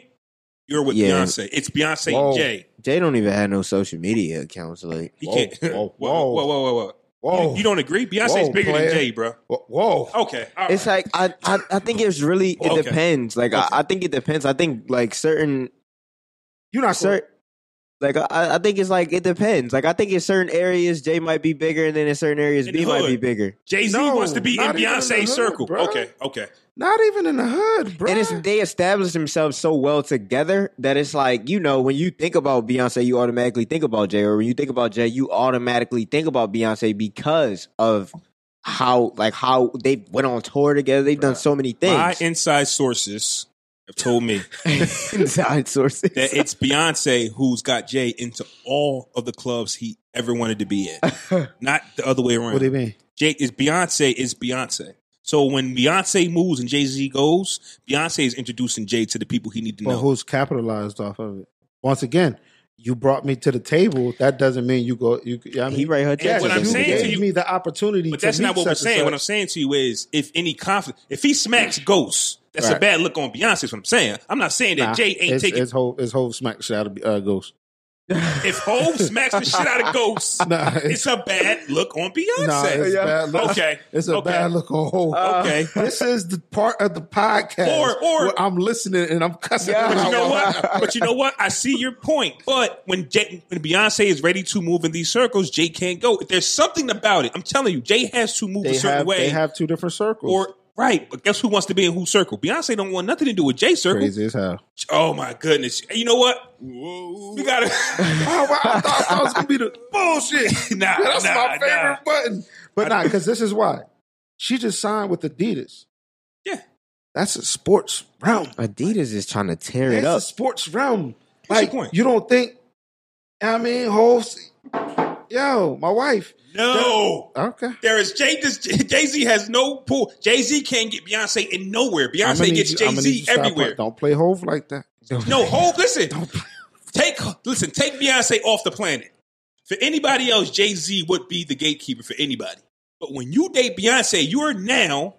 you're with Yeah. Beyonce. It's Beyonce Whoa. and Jay. Jay don't even have no social media accounts. Like He Whoa, can't. whoa, whoa, whoa. whoa, whoa, whoa. You, you don't agree? Beyonce's bigger player. than Jay, bro. Whoa. Okay, it's like I, I I think it's really it Okay. depends. Like Okay. I, I think it depends. I think like certain You're not certain Like I, I think it's like it depends. Like I think in certain areas Jay might be bigger, and then in certain areas In B might be bigger. Jay Z No, wants to be in not in Beyonce's hood, circle. bro. Okay, okay. Not even in the hood, bro. And it's they established themselves so well together that it's like you know when you think about Beyonce, you automatically think about Jay, or when you think about Jay, you automatically think about Beyonce because of how like how they went on tour together. They've done so many things. My things. inside sources have told me Inside sources. that it's Beyonce who's got Jay into all of the clubs he ever wanted to be in, not the other way around. what do you mean? Jay is Beyonce is Beyonce. So when Beyonce moves and Jay Z goes, Beyonce is introducing Jay to the people he need to But know. who's capitalized off of it? Once again, you brought me to the table. That doesn't mean you go. You, I mean, he write her Yes, what I'm you saying to gave you- me the opportunity. But that's meet not what we're such saying. What I'm saying to you is, if any conflict, if he smacks Ghost, that's a bad look on Beyonce. Is what I'm saying. I'm not saying that Nah, Jay ain't it's, taking. his whole, his whole smack the shit out of uh, Ghost. if Hove smacks the shit out of Ghost, Nah, it's a bad look on Beyonce. Nah, it's Yeah. bad look. Okay. It's a Okay. bad look on whole. okay. this is the part of the podcast Or- or- where I'm listening and I'm cussing. Yeah. But you know what? But you know what? I see your point. But when Jay, when Beyonce is ready to move in these circles, Jay can't go. If there's something about it, I'm telling you, Jay has to move They a certain have, way. they have two different circles. or right, but guess who wants to be in whose circle? Beyonce don't want nothing to do with Jay's circle. crazy as hell. Oh my goodness! You know what? We gotta. Oh, wow, I thought that was gonna be the bullshit. Nah, That's nah, my favorite nah. button. But not because this is why she just signed with Adidas. Yeah. That's a sports realm. Adidas is trying to tear It's it up. a sports realm. What's like your point? you don't think? I mean, whole. Yo, my wife. No. Okay. There is Jay. Jay Z has no pool. Jay Z can't get Beyonce in nowhere. Beyonce gets Jay I'ma need you Z everywhere. playing. Don't play Hove like that. No, Hove. Listen, take listen. Take Beyonce off the planet. For anybody else, Jay Z would be the gatekeeper for anybody. But when you date Beyonce, you are now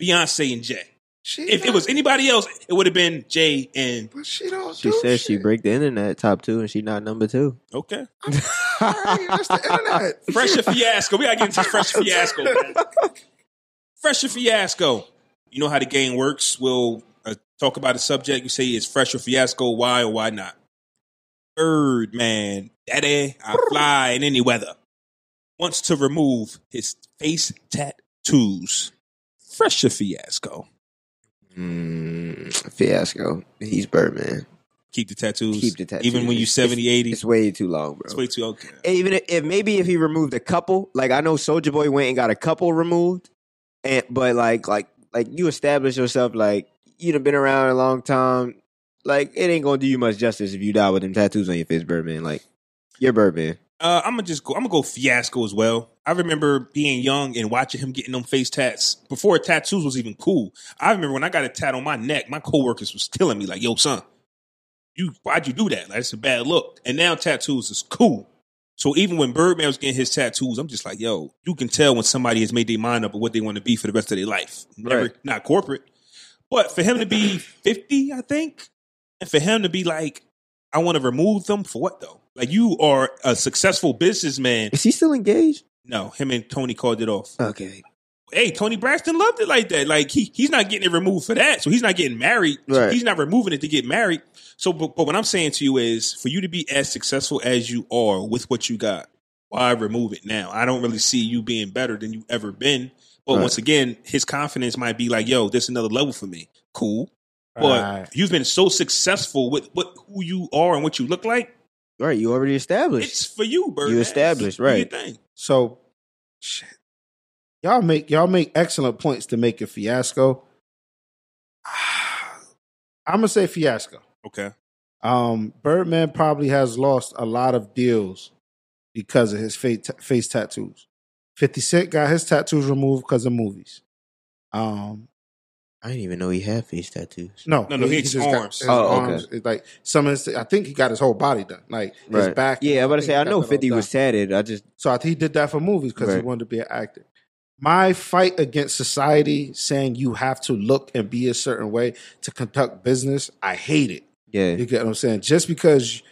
Beyonce and Jay. She If it was anybody else, it would have been Jay and but she don't. She do says she shit. break the internet top two, and she not number two. okay. All right, that's the internet. Fresher fiasco. We gotta get into Fresher fiasco. Man. Fresher fiasco. You know how the game works. We'll uh, talk about a subject. You say it's Fresher fiasco. Why or why not? Birdman, daddy, I fly in any weather. Wants to remove his face tattoos. Fresher fiasco. Mm, fiasco. He's Birdman. Keep the tattoos. Keep the tattoos. Even when you're It's- 70, 80. It's way too long, bro. It's way too okay. even if, if maybe if he removed a couple, like I know Soulja Boy went and got a couple removed, and but like like like you establish yourself like you'd have been around a long time. Like it ain't gonna do you much justice if you die with them tattoos on your face, Birdman. Like you're Birdman. Uh, I'm gonna just go. I'm gonna go fiasco as well. I remember being young and watching him getting them face tats before tattoos was even cool. I remember when I got a tat on my neck, my coworkers was telling me like, "Yo, son, you why'd you do that? Like, it's a bad look." And now tattoos is cool. So even when Birdman was getting his tattoos, I'm just like, "Yo, you can tell when somebody has made their mind up of what they want to be for the rest of their life. Never, Right. not corporate, but for him to be 50, I think, and for him to be like, I want to remove them for what though? Like you are a successful businessman. Is he still engaged? No, him and Toni called it off. Okay, Hey, Toni Braxton loved it like that. Like he he's not getting it removed for that. So he's not getting married. Right. he's not removing it to get married. So but, but what I'm saying to you is for you to be as successful as you are with what you got, why remove it now? I don't really see you being better than you ever been. But Right. once again, his confidence might be like, yo, this is another level for me. Cool. But Right. you've been so successful with what who you are and what you look like. Right. You already established. It's for you, Bird. You established, right. Do your thing. So, shit. Y'all make y'all make excellent points to make a fiasco. I'm gonna say fiasco. Okay. Um, Birdman probably has lost a lot of deals because of his face, face tattoos. Fifty Cent got his tattoos removed because of movies. Um, I didn't even know he had face tattoos. no, No, no, he- his just got arms. his Oh, okay. arms. It's Like some of his, I think he got his whole body done, like his back. Yeah, I'm about to say I know Fifty done. was tatted. I just So I he did that for movies because he wanted to be an actor. My fight against society saying you have to look and be a certain way to conduct business, I hate it. yeah. You get what I'm saying? Just because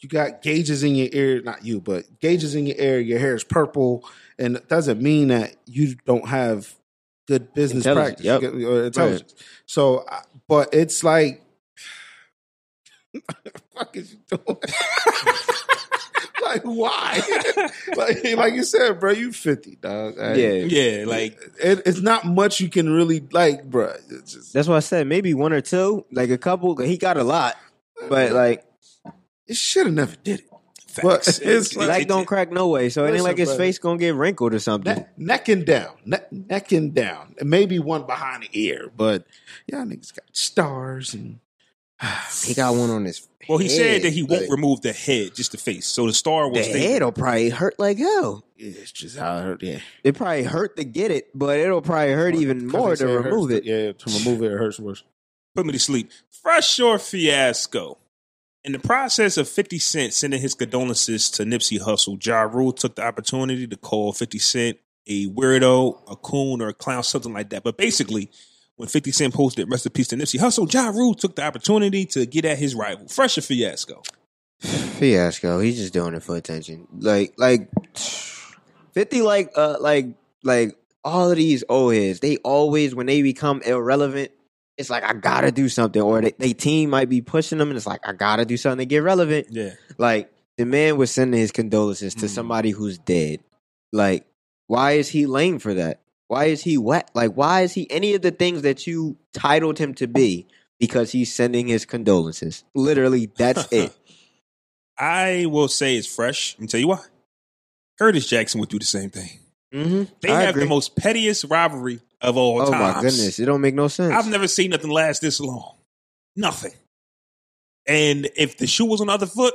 you got gauges in your ear, not you, but gauges in your ear, your hair is purple, and it doesn't mean that you don't have good business practice yep. you get- or intelligence. So, I- but it's like, what the fuck is you doing? like why? like, like you said, bro, you fifty, dog. Like, Yeah. Yeah, like it, it's not much you can really like, bro. It's just, That's why I said maybe one or two, like a couple. He got a lot, but like it should have never did it. But facts. it's like- black don't crack no way. So it ain't like his brother. face gonna get wrinkled or something. Neck, neck and down, neck, neck and down, and maybe one behind the ear. But y'all niggas got stars and He got one on his. Well, he said that he head, won't remove the head, just the face. So the star will The stay. head'll probably hurt like hell. yeah, it's just how it hurt. Yeah, It probably hurt to get it, but it'll probably hurt even more to say remove to- it. Yeah, to remove it, it hurts worse. Put me to sleep. Fresh or fiasco. In the process of 50 Cent sending his condolences to Nipsey Hussle, Ja Rule took the opportunity to call 50 Cent a weirdo, a coon, or a clown, something like that. But basically, when 50 Cent posted rest in peace to Nipsey Hussle, Ja Rule took the opportunity to get at his rival. Fresh or fiasco? Fiasco. He's just doing it for attention. Like, like fifty. Like, uh, like, like all of these old heads. They always when they become irrelevant, it's like I gotta do something, or they, they team might be pushing them, and it's like I gotta do something to get relevant. Yeah. Like the man was sending his condolences to Mhm. somebody who's dead. Like, why is he lame for that? Why is he wet? Like, why is he any of the things that you titled him to be? Because he's sending his condolences. Literally, that's it. I will say it's fresh. And tell you why. Curtis Jackson would do the same thing. Mm-hmm. They have the most pettiest rivalry of all time. Oh times. my goodness, it don't make no sense. I've never seen nothing last this long. Nothing. And if the shoe was on the other foot,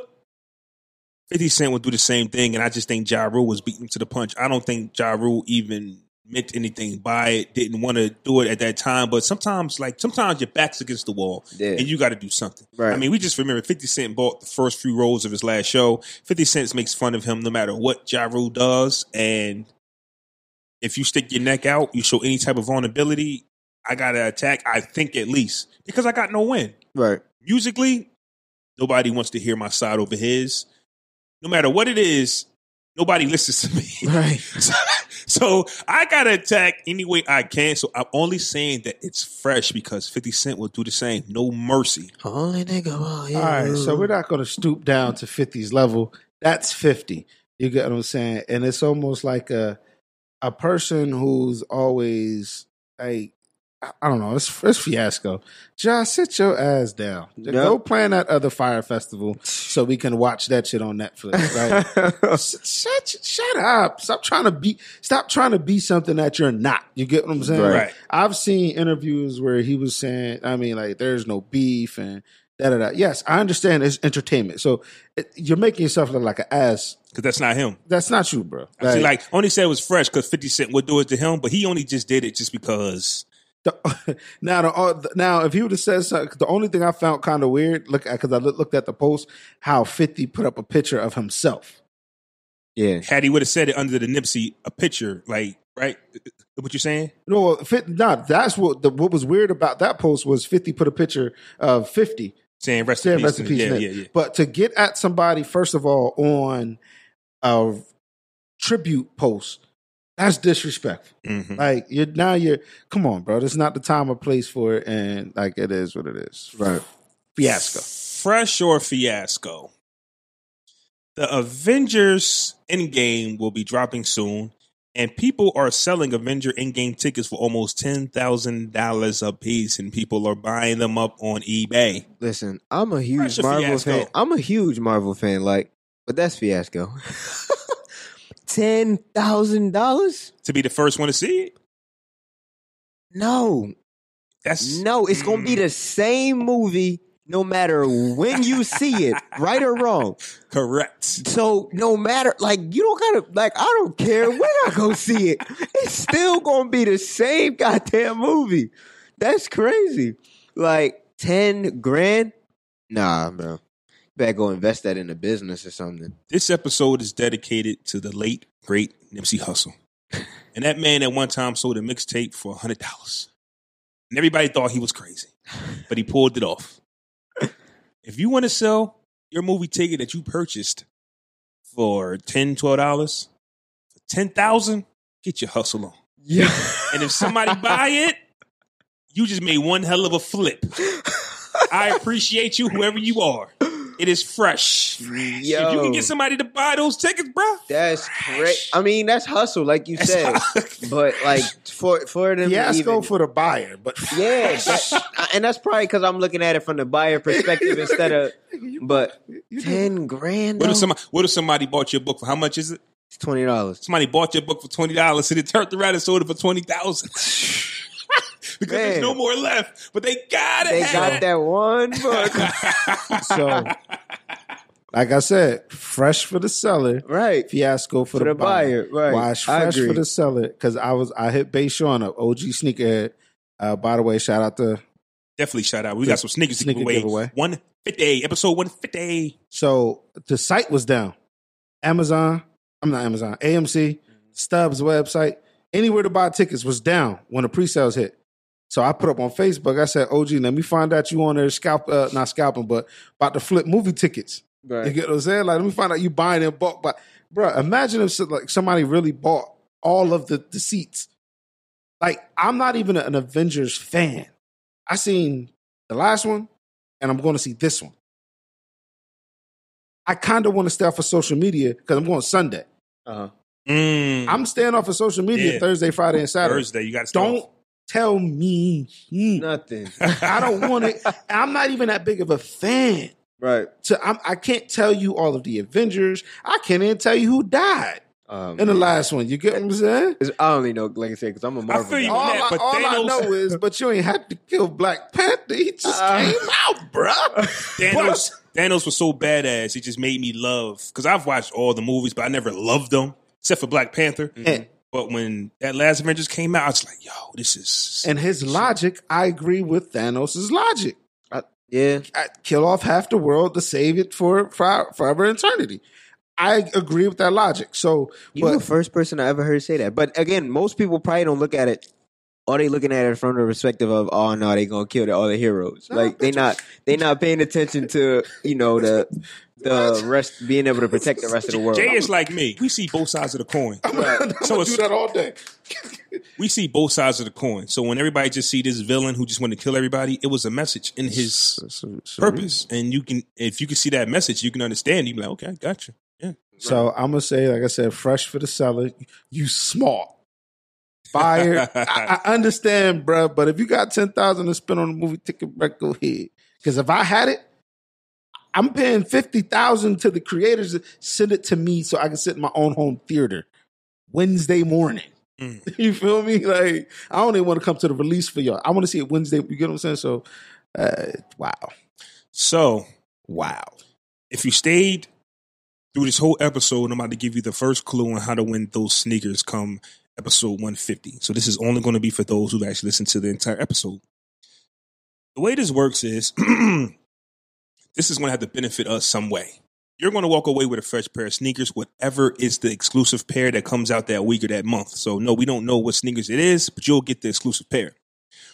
50 Cent would do the same thing. And I just think Ja Rule was beating to the punch. I don't think Ja Rule even meant anything by it, didn't want to do it at that time. But sometimes, like, sometimes your back's against the wall Yeah. and you got to do something. Right. I mean, we just remember 50 Cent bought the first few rows of his last show. 50 Cent makes fun of him no matter what Ja Rule does. And if you stick your neck out, you show any type of vulnerability, I got to attack, I think at least, because I got no win. right. Musically, nobody wants to hear my side over his. No matter what it is, nobody listens to me. Right. so, so I got to attack any way I can. So I'm only saying that it's fresh because 50 Cent will do the same. No mercy. Only nigga. Oh, yeah. All right, so we're not going to stoop down to 50's level. That's 50. You get what I'm saying? And it's almost like a a person who's always like I don't know. It's, it's fiasco. Josh, sit your ass down. Yep. Go plan that other Fyre Festival so we can watch that shit on Netflix. Right? Shut, shut up. Stop trying to be. Stop trying to be something that you're not. You get what I'm saying? Right. I've seen interviews where he was saying, I mean, like, there's no beef and da da da. Yes, I understand it's entertainment. So it, you're making yourself look like an ass. Because that's not him. That's not you, bro. I see, like, only said it was fresh because 50 Cent would do it to him, but he only just did it just because. the, now, the, uh, now, if he would have said something, the only thing I found kind of weird, look, because I looked at the post, how 50 put up a picture of himself. yeah. Had he would have said it under the Nipsey, a picture, like, right? What you're saying? No, fit, nah, that's what the, what was weird about that post was 50 put a picture of 50 Saying rest in peace. rest in to peace, Yeah, yeah, yeah. But to get at somebody, first of all, on a tribute post, that's disrespectful. Mhm. Like you're now you're come on, bro. This is not the time or place for it, and like it is what it is. Right. Fiasco. Fresh or fiasco? The Avengers Endgame will be dropping soon, and people are selling Avenger Endgame tickets for almost ten thousand dollars a piece, and people are buying them up on eBay. Listen, I'm a huge Fresh Marvel fiasco? fan. I'm a huge Marvel fan. Like, but that's fiasco. Ten thousand dollars? To be the first one to see it, No, that's no. It's gonna be mm. the same movie, no matter when you see it, right or wrong. correct. So no matter, like you don't gotta, like I don't care when I go see it. It's still gonna be the same goddamn movie. That's crazy. Like ten grand? Nah, bro. Better go invest that in a business or something. This episode is dedicated to the late great Nipsey Hussle, and that man at one time sold a mixtape for hundred dollars, and everybody thought he was crazy, but he pulled it off. If you want to sell your movie ticket that you purchased for $10, for ten thousand, get your hustle on. Yeah. And if somebody buy it, you just made one hell of a flip. I appreciate you, whoever you are. It is fresh. yo. If you can get somebody to buy those tickets, bro. That's great. I mean, that's hustle, like you That's said. hustle. but like for for them, to Fiasco even, for the buyer, but yeah, that- and that's probably because I'm looking at it from the buyer perspective instead of. But ten grand, What if somebody? What if somebody bought your book for how much is it? It's twenty dollars. Somebody bought your book for twenty dollars and it turned around and sold it for twenty thousand. Because there's no more left, but they got it. They got that one book, so, like I said, fresh for the seller, right? fiasco for, For the, the buyer, right. Why it's I fresh for the seller? Because I was I hit Bay Sean up, OG sneakerhead. Uh, by the way, shout out to Definitely shout out. We got some sneakers to Sneaker give away. giveaway. One fifty, episode one fifty. So the site was down. Amazon, I'm not Amazon, AMC, Stubbs website, anywhere to buy tickets was down when the pre-sales hit. So I put up on Facebook. I said, "OG, let me find out you on there scalp, uh, not scalping, but about to flip movie tickets." You get what I'm saying? Like, let me find out you buying in bulk. But, bro, imagine if like somebody really bought all of the, the seats. Like, I'm not even an Avengers fan. I seen the last one, and I'm going to see this one. I kind of want to stay off of social media because I'm going Sunday. Uh-huh. Mm, I'm staying off of social media Yeah. Thursday, Friday, and Saturday. Thursday. You got to Don't tell me. Nothing. I don't want it. I'm not even that big of a fan. right. So I'm, I can't tell you all of the Avengers. I can't even tell you who died Um, in the last one. You get what I'm saying? I only know, like I said, because I'm a Marvel. feel you guy. All, that, I, but all I know is, but you ain't had to kill Black Panther. He just Uh, came out, bruh. Thanos, Thanos was so badass. He just made me love because I've watched all the movies, but I never loved them except for Black Panther. And, But when that last Avengers came out, I was like, "Yo, this is." and his logic, I agree with Thanos' logic. I- yeah. I- kill off half the world to save it for, for forever eternity. I agree with that logic. So, You're the first person I ever heard say that. But again, most people probably don't look at it. Or they looking at it from the perspective of, oh no, they gonna kill the, all the heroes. No, like they bitch. not they not paying attention to you know the the rest being able to protect the rest of the world. Jay is like me. We see both sides of the coin. I'm, gonna So do that all day. We see both sides of the coin. So when everybody just see this villain who just wanted to kill everybody, it was a message in his So, so- purpose. And you can, if you can see that message, you can understand. You be like, okay, I got you. Yeah. So I'm gonna say, like I said, fresh for the seller. You smart. Buyer, I, I understand, bruh, but if you got ten thousand to spend on a movie ticket, bruh, go ahead. Because if I had it, I'm paying fifty thousand to the creators to send it to me so I can sit in my own home theater Wednesday morning. Mm. You feel me? Like I don't even want to come to the release for y'all. I want to see it Wednesday. You get what I'm saying? So, uh, wow, So wow. if you stayed through this whole episode, I'm about to give you the first clue on how to win those sneakers come episode 150. So this is only going to be for those who actually listen to the entire episode. The way this works is this is going to have to benefit us some way. You're going to walk away with a fresh pair of sneakers, whatever is the exclusive pair that comes out that week or that month. So no, we don't know what sneakers it is, but you'll get the exclusive pair.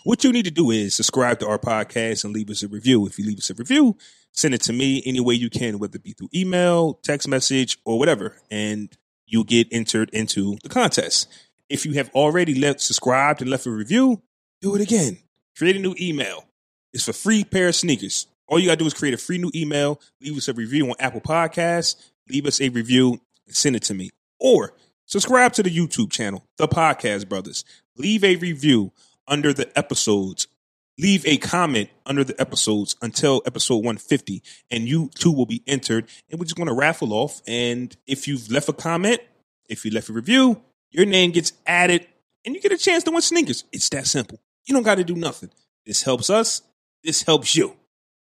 What you need to do is subscribe to our podcast and leave us a review. If you leave us a review, send it to me any way you can, whether it be through email, text message, or whatever, and you'll get entered into the contest. If you have already left subscribed and left a review, do it again. Create a new email. It's for free pair of sneakers. All you gotta do is create a free new email, leave us a review on Apple Podcasts, leave us a review, send it to me. Or subscribe to the YouTube channel, The Podcast Brothers. Leave a review under the episodes. Leave a comment under the episodes until episode 150, and you too will be entered. And we're just going to raffle off. And if you've left a comment, if you left a review, your name gets added, and you get a chance to win sneakers. It's that simple. You don't got to do nothing. This helps us. This helps you.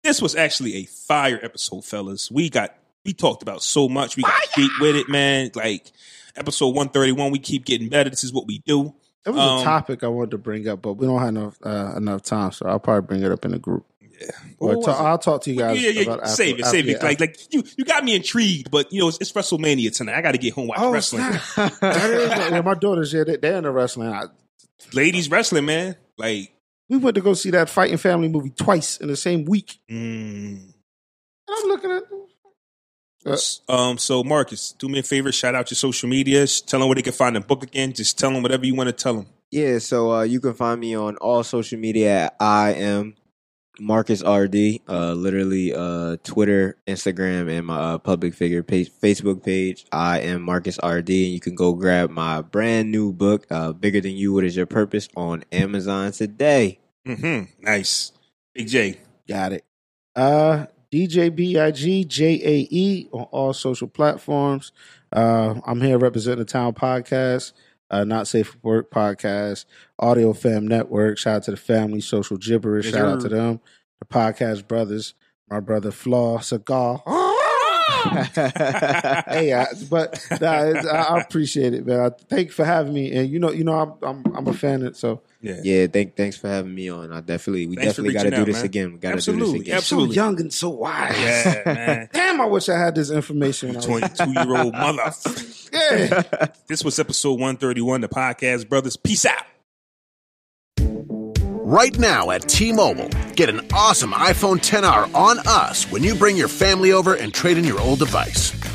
This was actually a fire episode, fellas. We got we talked about so much. We got deep with it, man. Like episode 131, we keep getting better. This is what we do. It was Um, a topic I wanted to bring up, but we don't have enough uh, enough time, so I'll probably bring it up in the group. Yeah. Or What was ta- it? I'll talk to you guys yeah, yeah, about yeah. after- save it, after- save it. after- Like, like you, you got me intrigued, but you know, it's, it's WrestleMania tonight. I got to get home watch Oh, wrestling. snap. Yeah, my daughters, yeah, they, they're into wrestling. I, Ladies wrestling, man. Like, we went to go see that Fighting Family movie twice in the same week. mm. And I'm looking at Uh, um. So, Marcus, do me a favor. Shout out your social medias. Tell them where they can find the book again. Just tell them whatever you want to tell them. Yeah, so uh, you can find me on all social media at I am Marcus RD, uh, literally uh, Twitter, Instagram, and my uh, public figure page, Facebook page. I am Marcus RD, and you can go grab my brand new book, uh, "Bigger Than You: What Is Your Purpose," on Amazon today. Mm-hmm. Nice. Big Jae. Got it. Uh, DJ B-I-G J-A-E on all social platforms. Uh, I'm here representing the Town Podcast, uh, Not Safe for Work Podcast, Audio Fam Network. Shout out to the family, Social Gibberish. Yes, Shout out to them. The Podcast Brothers, my brother Flaw Cigar. hey, I, but nah, I, I appreciate it, man. I, thank you for having me. And you know, you know, I'm I'm, I'm a fan of it. So Yeah. yeah, thank thanks for having me on. I definitely, we Thanks definitely got to do out, this man. again. We got to do Absolutely. this again. Absolutely. so young and so wise. Yeah, man. Damn, I wish I had this information. when I was- 22 year old mother. Yeah. This was episode 131, the Podcast Brothers. Peace out. Right now at T-Mobile, get an awesome iPhone 10R on us when you bring your family over and trade in your old device.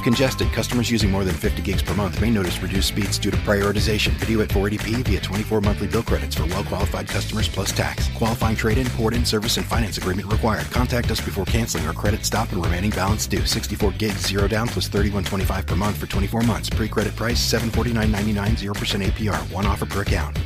If congested, customers using more than 50 gigs per month may notice reduced speeds due to prioritization. Video at 480p via 24 monthly bill credits for well qualified customers plus tax. Qualifying trade in, port in, service, and finance agreement required. Contact us before canceling or credit stop and remaining balance due. 64 gigs, zero down plus 31.25 per month for 24 months. Pre credit price 749.99, 0% APR. One offer per account.